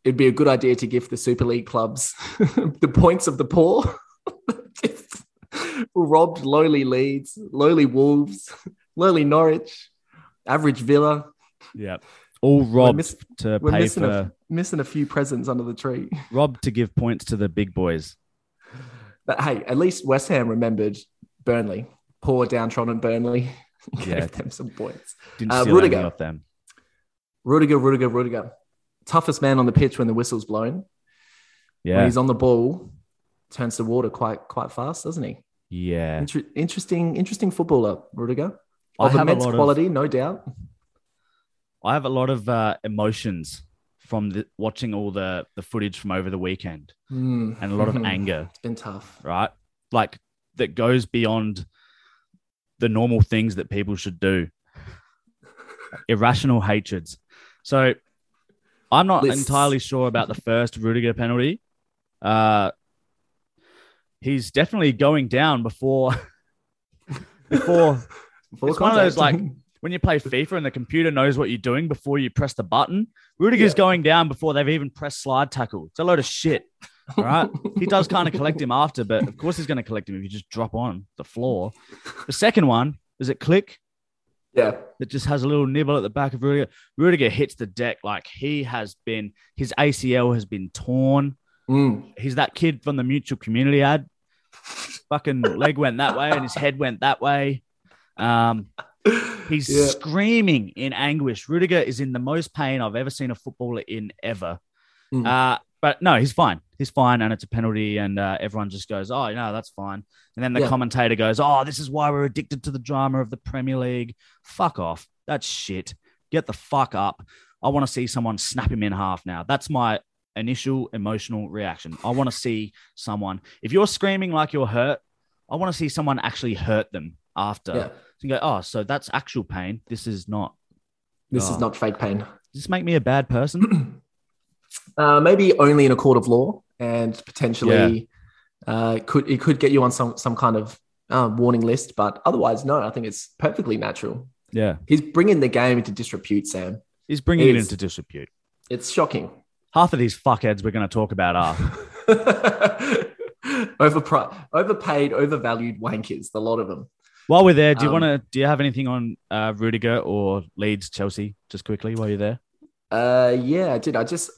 it'd be a good idea to give the Super League clubs the points of the poor. Robbed lowly Leeds, lowly Wolves, lowly Norwich, average Villa. Yeah. All robbed miss- to pay missing for a, missing a few presents under the tree. Rob to give points to the big boys. But hey, at least West Ham remembered Burnley, poor downtrodden Burnley. Gave Yeah. them some points. Didn't Uh, steal Rudiger. off them. Rudiger, Rudiger, Rudiger. Toughest man on the pitch when the whistle's blown. When Yeah. he's on the ball, turns the water quite quite fast, doesn't he? Yeah. Inter- interesting, interesting footballer, Rudiger. I Of immense lot of- quality, no doubt. I have a lot of uh, emotions from the, watching all the, the footage from over the weekend Mm. and a lot of anger, It's been tough. right? Like that goes beyond the normal things that people should do. Irrational hatreds. So I'm not Lists. entirely sure about the first Rudiger penalty. Uh, he's definitely going down before before Full It's one of those, contact. When you play FIFA and the computer knows what you're doing before you press the button. Rudiger's Yeah. going down before they've even pressed slide tackle. It's a load of shit. All right. he does kind of collect him after, but of course he's going to collect him if you just drop on the floor. The second one, is it click? yeah, That just has a little nibble at the back of Rudiger. Rudiger hits the deck like he has been, his ACL has been torn. Mm. He's that kid from the mutual community ad. Fucking leg went that way and his head went that way. Um, He's Yeah. screaming in anguish. Rudiger is in the most pain I've ever seen a footballer in ever. Mm. Uh, but no, he's fine. He's fine, and it's a penalty, and uh, everyone just goes, "Oh, no, that's fine." And then the Yeah. commentator goes, "Oh, this is why we're addicted to the drama of the Premier League." Fuck off. That's shit. Get the fuck up. I want to see someone snap him in half now. That's my initial emotional reaction. I want to see someone. If you're screaming like you're hurt, I want to see someone actually hurt them after. yeah, you go, oh, so that's actual pain. This is not This Oh. is not fake pain. Does this make me a bad person? Uh, maybe only in a court of law, and potentially uh, could it could get you on some some kind of uh, warning list. But otherwise, no. I think it's perfectly natural. yeah. He's bringing the game into disrepute, Sam. He's bringing it into disrepute. It's shocking. Half of these fuckheads we're going to talk about are. Overpri- overpaid, overvalued wankers. The lot of them. While we're there, do you Um, want to? Do you have anything on uh, Rudiger or Leeds, Chelsea? Just quickly while you're there. Uh, yeah, I did. I just,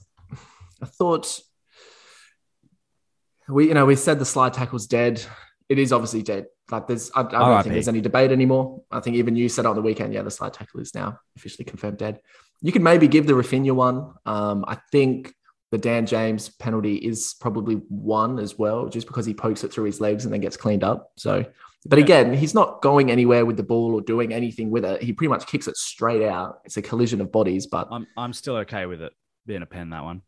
I thought we, you know, we said the slide tackle's dead. It is obviously dead. Like there's, I, I don't think there's any debate anymore. I think even you said on the weekend, yeah, the slide tackle is now officially confirmed dead. You can maybe give the Raphinha one. Um, I think the Dan James penalty is probably one as well, just because he pokes it through his legs and then gets cleaned up. So, but again, he's not going anywhere with the ball or doing anything with it. He pretty much kicks it straight out. It's a collision of bodies, but I'm I'm still okay with it being a pen that one.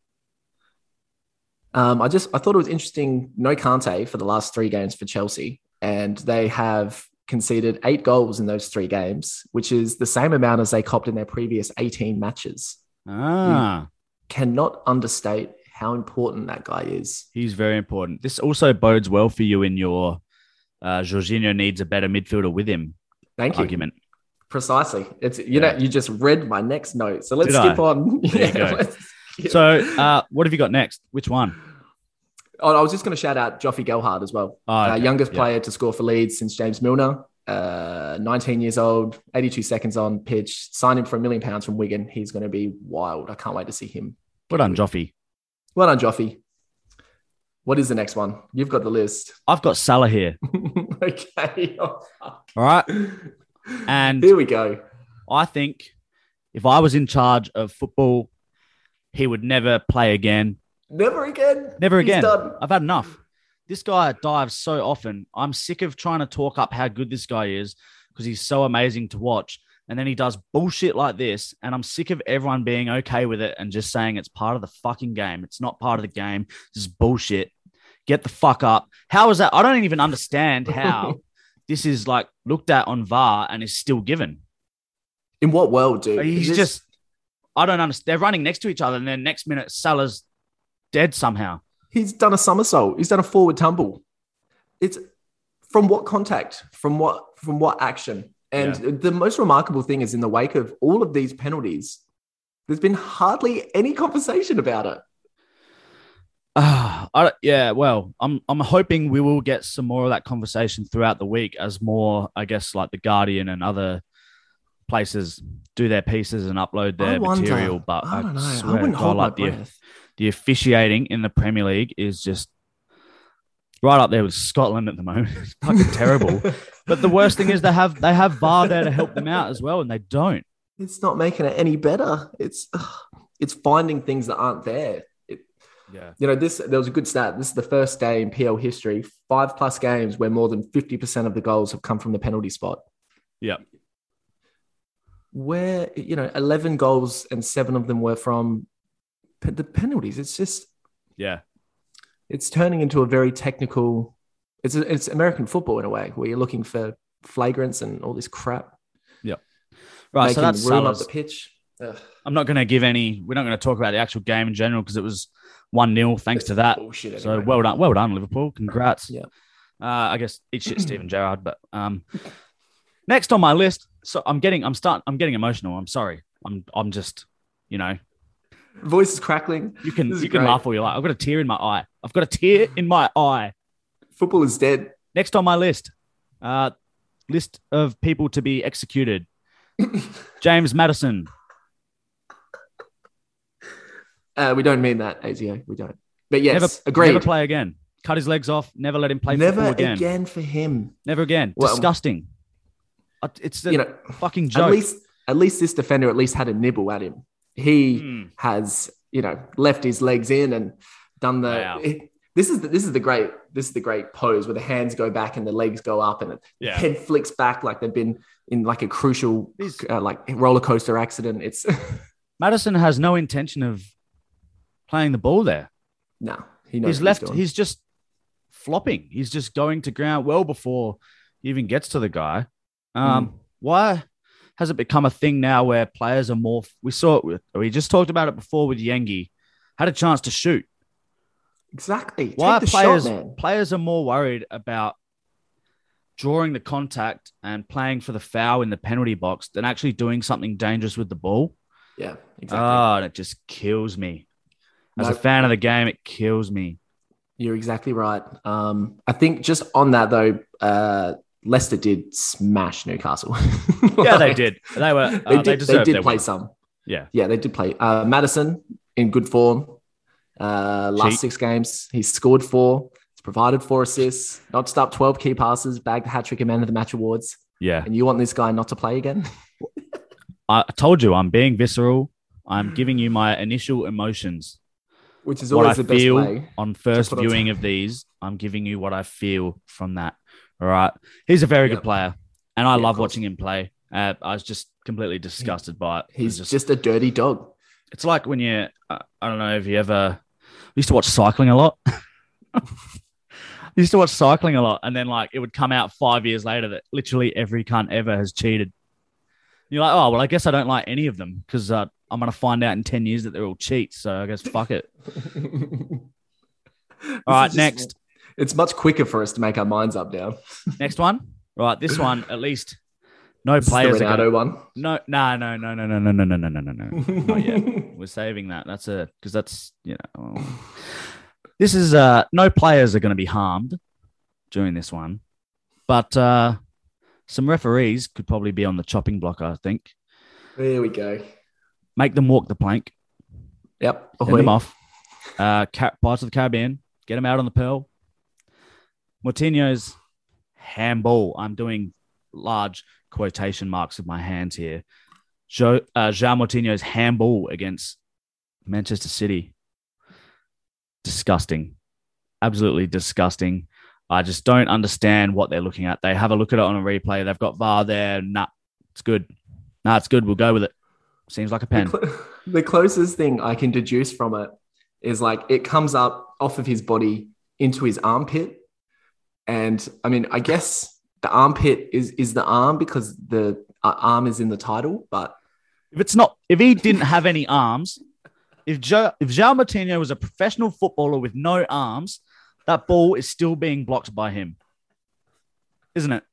Um, I just I thought it was interesting. No Kante for the last three games for Chelsea, and they have conceded eight goals in those three games, which is the same amount as they copped in their previous 18 matches. Ah, Cannot understate how important that guy is. he's very important. This also bodes well for you in your uh, Jorginho needs a better midfielder with him Thank you. argument. Precisely. It's you Yeah. know you just read my next note, so let's Did skip I? on. Go. So, uh, what have you got next? Which one? Oh, I was just going to shout out Joffy Gelhardt as well. Oh, uh, youngest Yeah. player to score for Leeds since James Milner. Uh, 19 years old, 82 seconds on pitch. Signed him for a million pounds from Wigan. He's going to be wild. I can't wait to see him. Well done, Joffy. Well done, Joffy. What is the next one? You've got the list. I've got Salah here. okay. All right. And- here we go. I think if I was in charge of football, he would never play again. Never again. Never again. I've had enough. This guy dives so often. I'm sick of trying to talk up how good this guy is because he's so amazing to watch. And then he does bullshit like this. And I'm sick of everyone being okay with it and just saying it's part of the fucking game. It's not part of the game. This is bullshit. Get the fuck up. How is that? I don't even understand how this is like looked at on VAR and is still given. In what world, dude? He's this- just, I don't understand. They're running next to each other, and then next minute, Salah's dead somehow. He's done a somersault. He's done a forward tumble. It's from what contact? From what? From what action? And the most remarkable thing is in the wake of all of these penalties, there's been hardly any conversation about it. Ah, I, yeah. Well, I'm I'm hoping we will get some more of that conversation throughout the week as more, I guess, like the Guardian and other places do their pieces and upload their I wonder. material. But I don't know. I swear to wouldn't God, hold my like the, breath. the officiating in the Premier League is just right up there with Scotland at the moment. It's fucking terrible. But the worst thing is they have they have VAR there to help them out as well, and they don't. it's not making it any better. It's it's finding things that aren't there. Yeah. you know, this there was a good stat. This is the first day in PL history, five plus games where more than fifty percent of the goals have come from the penalty spot. Yeah. Where you know, eleven goals and seven of them were from the penalties. It's just Yeah. it's turning into a very technical. It's it's American football in a way where you're looking for flagrants and all this crap. Yeah. Right. So that's room up Salah's. the pitch. Ugh, I'm not going to give any. We're not going to talk about the actual game in general because it was one 0 thanks to that. bullshit. So well done, well done, Liverpool. Congrats. Yeah. Uh, I guess eat shit, Steven Gerrard. But um, next on my list. So I'm getting, I'm start, I'm getting emotional. I'm sorry. I'm, I'm just, you know, voice is crackling. you can, you can great. laugh all you like. I've got a tear in my eye. I've got a tear in my eye. Football is dead. Next on my list, uh, list of people to be executed. James Maddison. Uh, we don't mean that, AZO. We don't. But yes, never, agreed. Never play again. Cut his legs off. Never let him play Never again. again. for him. Never again. Well, Disgusting. Uh, It's a You know, fucking joke. at least at least this defender at least had a nibble at him. He Hmm. has, you know, left his legs in and done the. Wow. this is the, this is the great this is the great pose where the hands go back and the legs go up and the Yeah. head flicks back like they've been in like a crucial uh, like roller coaster accident. It's Maddison has no intention of playing the ball there. no, he knows He's left. doing. He's just flopping. He's just going to ground well before he even gets to the guy. Um, Mm. Why? has it become a thing now where players are more? We saw it. With, we just talked about it before with Yengi. Had a chance to shoot. Exactly. Why are Take the players shot, players are more worried about drawing the contact and playing for the foul in the penalty box than actually doing something dangerous with the ball? Yeah, exactly. Oh, and it just kills me. As No. a fan of the game, it kills me. You're exactly right. Um, I think just on that though, uh, Leicester did smash Newcastle. Yeah, they did. They were. they uh, did. they They, did play win. some. Yeah. yeah, they did play. Uh, Maddison in good form. Uh, last Cheat. six games, he's scored four. He's provided four assists. Notched up twelve key passes. Bagged the hat trick and man of the match awards. Yeah. And you want this guy not to play again? I told you I'm being visceral. I'm giving you my initial emotions. Which is What always I the best feel way. on first put on viewing of these, I'm giving you what I feel from that. All right. He's a very Yep. good player, and I Yeah, love watching him play. Uh, I was just completely disgusted by it. It was He's just, a dirty dog. it's like when you, uh, I don't know if you ever I used to watch cycling a lot. I used to watch cycling a lot, and then like it would come out five years later that literally every cunt ever has cheated. You're like, oh well, I guess I don't like any of them because uh, I'm gonna find out in ten years that they're all cheats. So I guess fuck it. All right, next. It's much quicker for us to make our minds up now. Next one. Right, this one at least no This is the players Ronaldo gonna, one. no no no no no no no no no no no no no not yet. We're saving that. That's a because that's you know this is uh no players are going to be harmed during this one, but uh some referees could probably be on the chopping block. I think There we go. Make them walk the plank, Yep. send Ahoy. them off. Uh, Ca- Pirates of the Caribbean, get them out on the pearl. Moutinho's handball. I'm doing large quotation marks with my hands here. Jo, uh, Jean Moutinho's handball against Manchester City. Disgusting. Absolutely disgusting. I just don't understand what they're looking at. They have a look at it on a replay. They've got VAR there. Nah, it's good. Nah, it's good. We'll go with it. Seems like a pen. The, cl- the closest thing I can deduce from it is like it comes up off of his body into his armpit. And I mean, I guess the armpit is is the arm because the uh, arm is in the title, but If it's not, if he didn't have any arms, if Joe, if João Moutinho was a professional footballer with no arms, that ball is still being blocked by him, isn't it?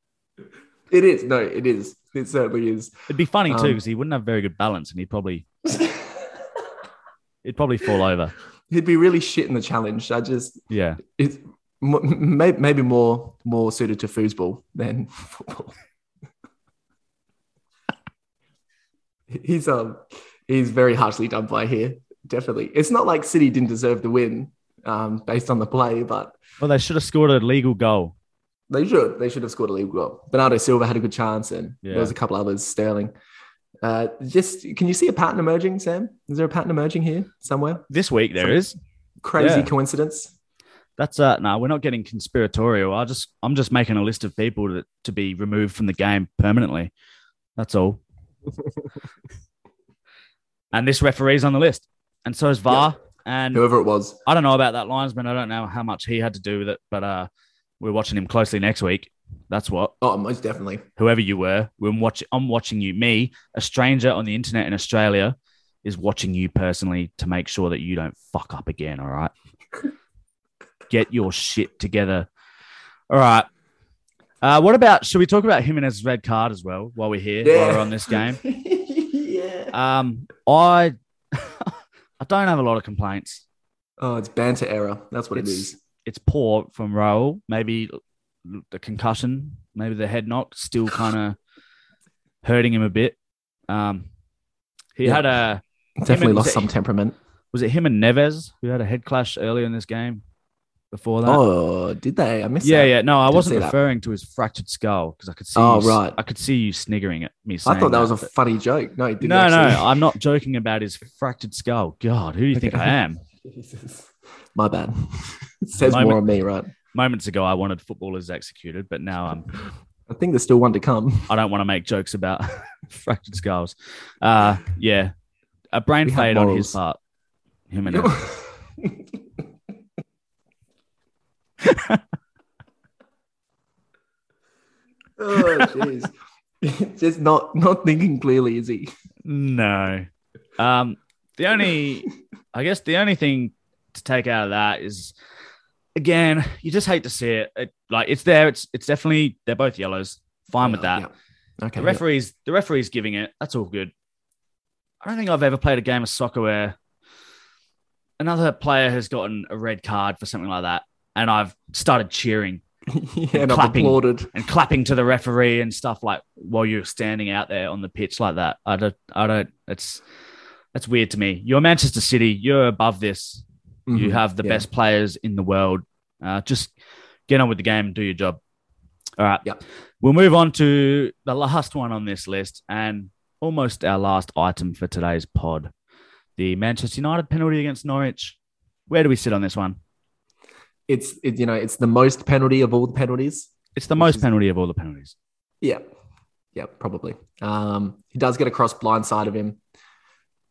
it is. No, it is. It certainly is. It'd be funny too Um, because he wouldn't have very good balance, and he'd probably he'd probably fall over. He'd be really shit in the challenge. I just Yeah, it's m- maybe more more suited to foosball than football. he's um he's very harshly done by here. Definitely, it's not like City didn't deserve the win um, based on the play, but well, they should have scored a legal goal. They should they should have scored a league goal. Bernardo Silva had a good chance, and Yeah. there was a couple others. Sterling. Uh, just can you see a pattern emerging, Sam? Is there a pattern emerging here somewhere? This week there is. Crazy Yeah. coincidence. That's uh no, we're not getting conspiratorial. I just I'm just making a list of people to, to be removed from the game permanently. That's all. and this referee's on the list. And so is VAR. And Whoever it was. I don't know about that linesman. I don't know how much he had to do with it, but uh we're watching him closely next week. That's what. Oh, most definitely. Whoever you were, we're watching I'm watching you. Me, a stranger on the internet in Australia, is watching you personally to make sure that you don't fuck up again, all right? Get your shit together. All right. Uh, what about should we talk about Jimenez's red card as well while we're here, while we're on this game? yeah. Um, I I don't have a lot of complaints. Oh, it's banter error. That's what it It's- is. It's poor from Raul. Maybe the concussion, maybe the head knock, still kind of hurting him a bit. Um, he Yeah. had a Definitely and- lost some temperament. was it him and Neves who had a head clash earlier in this game? Before that, Oh, did they? I missed yeah, that. yeah. No, I Didn't wasn't see that. referring to his fractured skull because I could see. Oh, you, right. I could see you sniggering at me. I thought that was a but- funny joke. No, it didn't. no, no. I'm not joking about his fractured skull. God, who do you think I am? Jesus. My bad. it says Moment- more on me, right? Moments ago, I wanted footballers executed, but now I'm I think there's still one to come. I don't want to make jokes about fractured skulls. Uh, yeah, a brain fade on his part. Him and oh, jeez. Just not not thinking clearly, is he? No. Um, the only, I guess, the only thing to take out of that is, again, you just hate to see it. it like it's there. It's it's definitely they're both yellows. Fine with that. Yeah. Okay. The yeah. referees, the referees giving it. That's all good. I don't think I've ever played a game of soccer where another player has gotten a red card for something like that, and I've started cheering yeah, and I've clapping. applauded. and clapping to the referee and stuff like while you're standing out there on the pitch like that. I don't, I don't. It's that's weird to me. You're Manchester City. You're above this. You Mhm. have the Yeah. best players in the world. Uh, just get on with the game and do your job. All right. Yep. We'll move on to the last one on this list and almost our last item for today's pod the Manchester United penalty against Norwich. Where do we sit on this one? It's it, you know it's the most penalty of all the penalties. It's the most is- penalty of all the penalties. Yeah, yeah, probably. Um, he does get across blind side of him.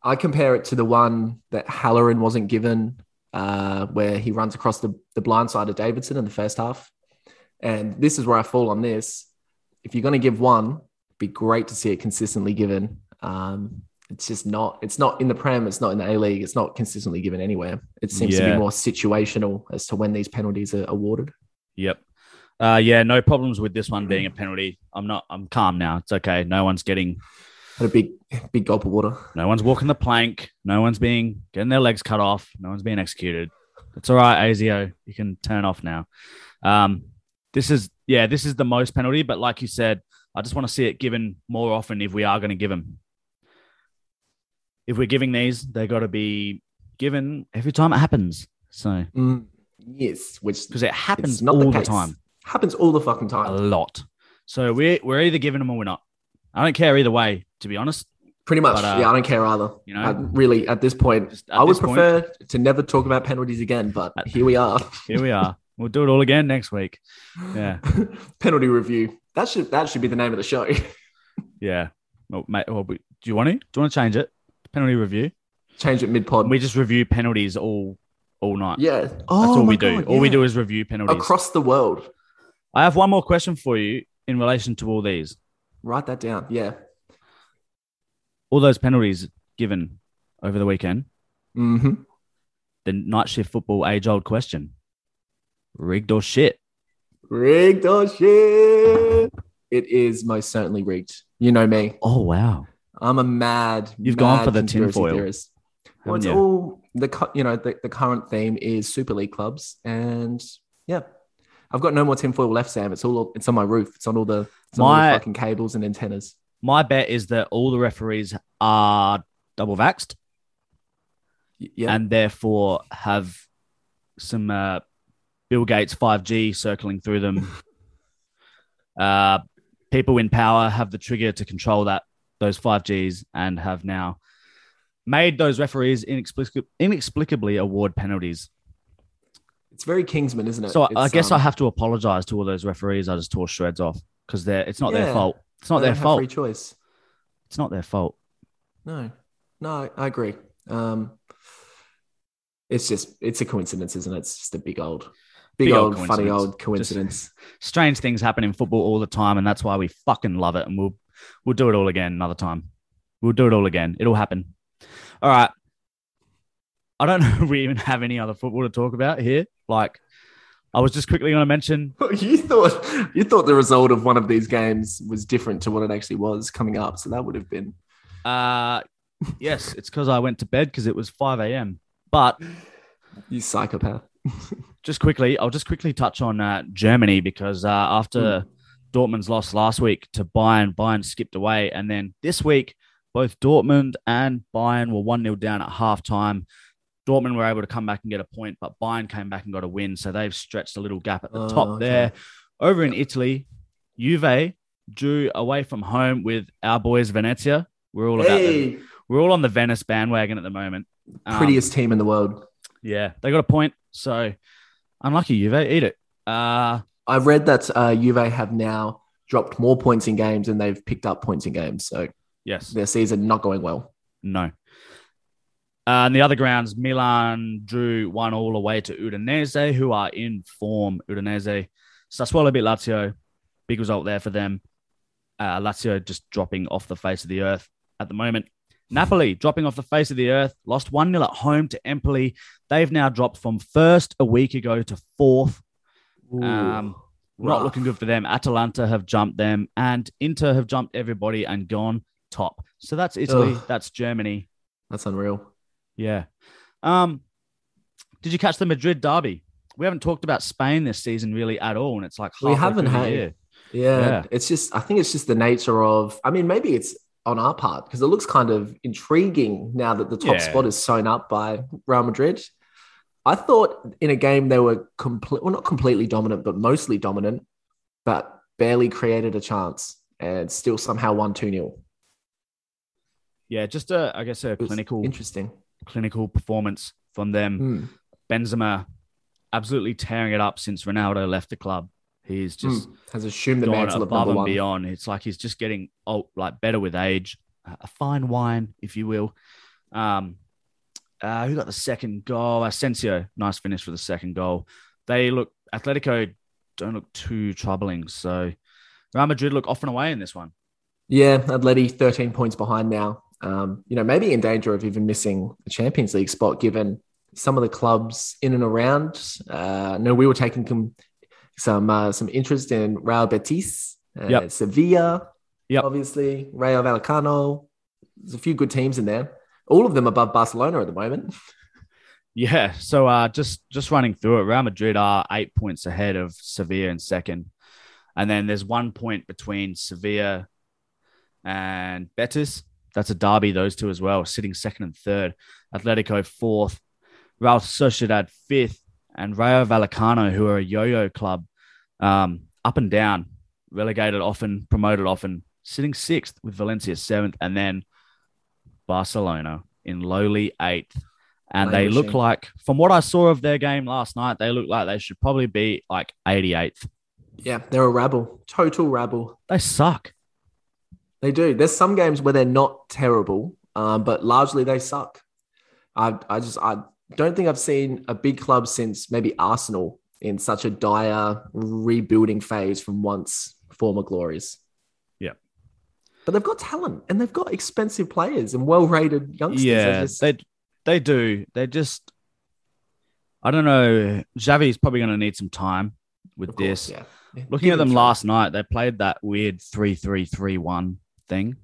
I compare it to the one that Halloran wasn't given, uh, where he runs across the, the blind side of Davidson in the first half. And this is where I fall on this. If you're going to give one, it'd be great to see it consistently given. Um, it's just not. It's not in the Prem. It's not in the A League. It's not consistently given anywhere. It seems to be more situational as to when these penalties are awarded. Yep. Uh, yeah, no problems with this one being a penalty. I'm not. I'm calm now. It's okay. No one's getting. Had a big, big gulp of water. No one's walking the plank. No one's being getting their legs cut off. No one's being executed. It's all right, Azio. You can turn off now. Um, this is yeah. This is the most penalty, but like you said, I just want to see it given more often if we are going to give them. If we're giving these, they got to be given every time it happens. So Mm, yes, which because it happens not all the the, time. happens all the fucking time. a lot. So we're we're either giving them or we're not. I don't care either way, to be honest. Pretty much. But, uh, yeah, I don't care either. you know, I really, at this point, at I would this point- prefer to never talk about penalties again, but At- here we are. Here we are. We'll do it all again next week. Yeah. Penalty review. That should that should be the name of the show. Yeah. Well, mate, well, we- do you want to? Do you want to change it? Penalty review. Change it mid pod. We just review penalties all all night. Yeah. That's Oh, all we do. God, all we do is review penalties. across the world. I have one more question for you in relation to all these. Write that down. Yeah. All those penalties given over the weekend. hmm The night shift football age old question: rigged or shit? Rigged or shit. It is most certainly rigged. You know me. Oh wow! I'm a mad. You've gone for the tinfoil, theorist. Well, it's you? all the you know the, the current theme is Super League clubs, and yeah, I've got no more tinfoil left, Sam. It's all it's on my roof. It's on all the, it's on all My- fucking cables and antennas. My bet is that all the referees are double Yeah, and therefore have some uh, Bill Gates 5G circling through them. uh, people in power have the trigger to control that those 5Gs and have now made those referees inexplic- inexplicably award penalties. it's very Kingsman, isn't it? So I- I guess um, I have to apologize to all those referees I just tore shreds off because they're it's not their fault. It's not they their fault. Free choice. It's not their fault. No, no, I, agree. Um, it's just it's a coincidence, isn't it? It's just a big old, big, Big old old, funny old coincidence. Strange things happen in football all the time, and that's why we fucking love it. And we'll we'll do it all again another time. We'll do it all again. It'll happen. All right. I don't know if we even have any other football to talk about here. Like, I was just quickly going to mention. you thought you thought the result of one of these games was different to what it actually was coming up, so that would have been Uh, yes, it's because I went to bed because it was five a.m. But you psychopath. just quickly, I'll just quickly touch on uh, Germany because uh, after Dortmund's loss last week to Bayern, Bayern skipped away. And then this week, both Dortmund and Bayern were 1 0 down at halftime. Dortmund were able to come back and get a point, but Bayern came back and got a win. So they've stretched a little gap at the Oh, top okay. there. Over in Italy, Juve drew away from home with our boys Venezia. We're all about Hey, we're all on the Venice bandwagon at the moment. Um, prettiest team in the world. yeah, they got a point. So unlucky Juve, eat it. Uh I read that uh, Juve have now dropped more points in games than they've picked up points in games, so yes, their season not going well. no. Uh, and the other grounds, Milan drew one all away to Udinese, who are in form. Udinese, Sassuolo beat Lazio, big result there for them. Uh, Lazio just dropping off the face of the earth at the moment. Napoli dropping off the face of the earth, lost 1 0 at home to Empoli. They've now dropped from first a week ago to fourth. Ooh, Um, not looking good for them. Atalanta have jumped them, and Inter have jumped everybody and gone top. So that's Italy. Ugh. That's Germany. That's unreal. Yeah. Um, did you catch the Madrid derby? We haven't talked about Spain this season really at all, and it's like We haven't, through the hey. year. Yeah, Yeah. it's just I think it's just the nature of I mean maybe it's on our part because it looks kind of intriguing now that the top Yeah. spot is sewn up by Real Madrid. I thought in a game they were complete well not completely dominant but mostly dominant but barely created a chance and still somehow won 2-0. Yeah, just a I guess a clinical interesting. Clinical performance from them. Hmm. Benzema absolutely tearing it up since Ronaldo left the club. He's just Hmm. has assumed the mantle above and one. beyond. It's like he's just getting oh, like better with age, a fine wine, if you will. Um, uh, who got the second goal? Asensio, nice finish for the second goal. They look Atletico don't look too troubling. So Real Madrid look off and away in this one. Yeah, Atleti 13 points behind now. Um, you know, maybe in danger of even missing the Champions League spot given some of the clubs in and around. Uh, no, we were taking com- some uh, some interest in Real Betis, uh, Yep. Sevilla, Yep. obviously, Rayo Vallecano. There's a few good teams in there. All of them above Barcelona at the moment. Yeah. So uh, just just running through it, Real Madrid are eight points ahead of Sevilla in second, and then there's one point between Sevilla and Betis. That's a derby, those two as well, sitting second and third. Atletico fourth, Real Sociedad fifth, and Rayo Vallecano, who are a yo-yo club, um, up and down, relegated often, promoted often, sitting sixth with Valencia seventh, and then Barcelona in lowly eighth. And they look like, from what I saw of their game last night, they look like they should probably be like 88th. Yeah, they're a rabble, total rabble. They suck. They do. There's some games where they're not terrible, um, but largely they suck. I, I just I don't think I've seen a big club since maybe Arsenal in such a dire rebuilding phase from once former glories. Yeah. But they've got talent and they've got expensive players and well-rated youngsters. They're Yeah, just- they they do. They just, I don't know. Xavi's probably going to need some time with course, this. yeah. Looking at them last night, they played that weird 3 3 3 1 thing,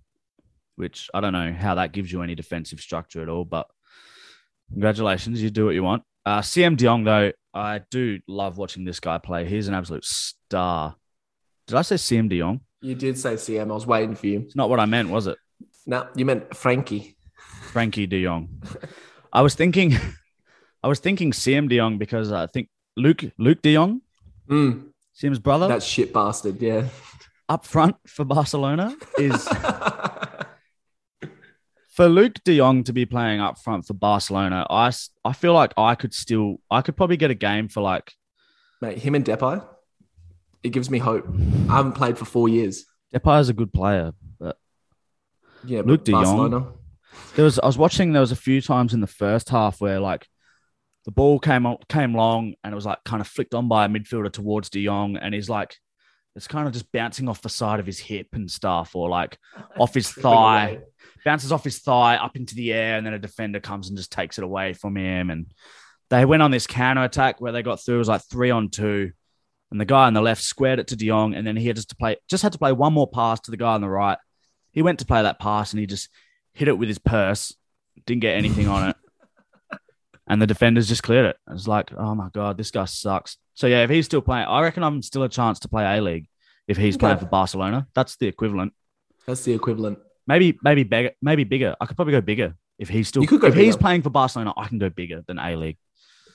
which I don't know how that gives you any defensive structure at all, but congratulations. You do what you want. Uh, Siem De Jong, though, I do love watching this guy play. He's an absolute star. Did I say Siem De Jong? You did say Siem. I was waiting for you. It's not what I meant, was it? No, you meant Frankie. Frenkie De Jong. I was thinking, I was thinking Siem De Jong because I think Luuk Luuk De Jong, Mm, Siem's brother, that shit bastard. Yeah. Up front for Barcelona is for Luuk De Jong to be playing up front for Barcelona. I, I feel like I could still I could probably get a game for like Mate, him and Depay, it gives me hope. I haven't played for four years. Depay is a good player, but Yeah, Luuk but de Jong. Barcelona. there was I was watching there was a few times in the first half where like the ball came on, came long and it was like kind of flicked on by a midfielder towards De Jong and he's like it's kind of just bouncing off the side of his hip and stuff or like off his thigh bounces off his thigh up into the air and then a defender comes and just takes it away from him. And they went on this counter attack where they got through. It was like 3 on 2 and the guy on the left squared it to De Jong and then he had just to play just had to play one more pass to the guy on the right. He went to play that pass and he just hit it with his purse. Didn't get anything on it. And the defenders just cleared it. I was like, oh my God, this guy sucks. So, yeah, if he's still playing, I reckon I'm still a chance to play A League if he's Okay. playing for Barcelona. That's the equivalent. That's the equivalent. Maybe, maybe bigger, maybe bigger. I could probably go bigger if he's still, You could go if he's playing for Barcelona, I can go bigger than A League.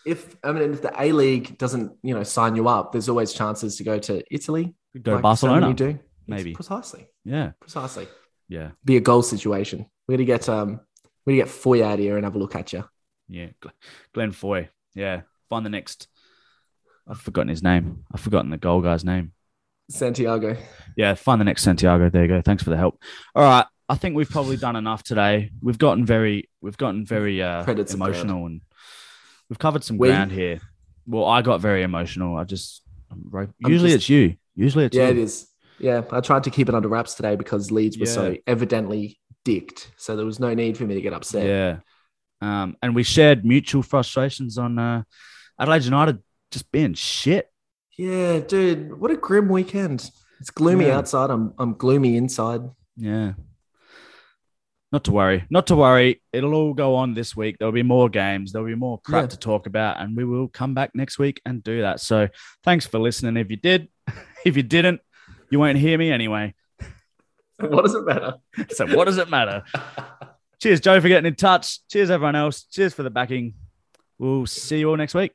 If I mean, if the A League doesn't, you know, sign you up, there's always chances to go to Italy. Could go like Barcelona. many do. It's maybe. precisely, Yeah. precisely. Yeah. Be a goal situation. We're gonna get um, we're gonna get Foy out here and have a look at you. Yeah. Gl- Glen Foy. Yeah. Find the next. I've forgotten his name. I've forgotten the goal guy's name. Santiago. Yeah, find the next Santiago. There you go. Thanks for the help. All right. I think we've probably done enough today. We've gotten very we've gotten very uh Credits emotional and we've covered some We- ground here. Well, I got very emotional. I just I'm usually just- it's you. Usually it's Yeah, you. it is. Yeah, I tried to keep it under wraps today because Leeds were so evidently dicked. So there was no need for me to get upset. Yeah. Um, and we shared mutual frustrations on uh, Adelaide United just being shit. Yeah, dude, what a grim weekend. It's gloomy Yeah. outside. I'm I'm gloomy inside. Yeah. Not to worry. Not to worry. It'll all go on this week. There'll be more games. There'll be more crap Yeah. to talk about, and we will come back next week and do that. So thanks for listening. If you did, if you didn't, you won't hear me anyway. What does it matter? So what does it matter? Cheers, Joe, for getting in touch. Cheers, everyone else. Cheers for the backing. We'll see you all next week.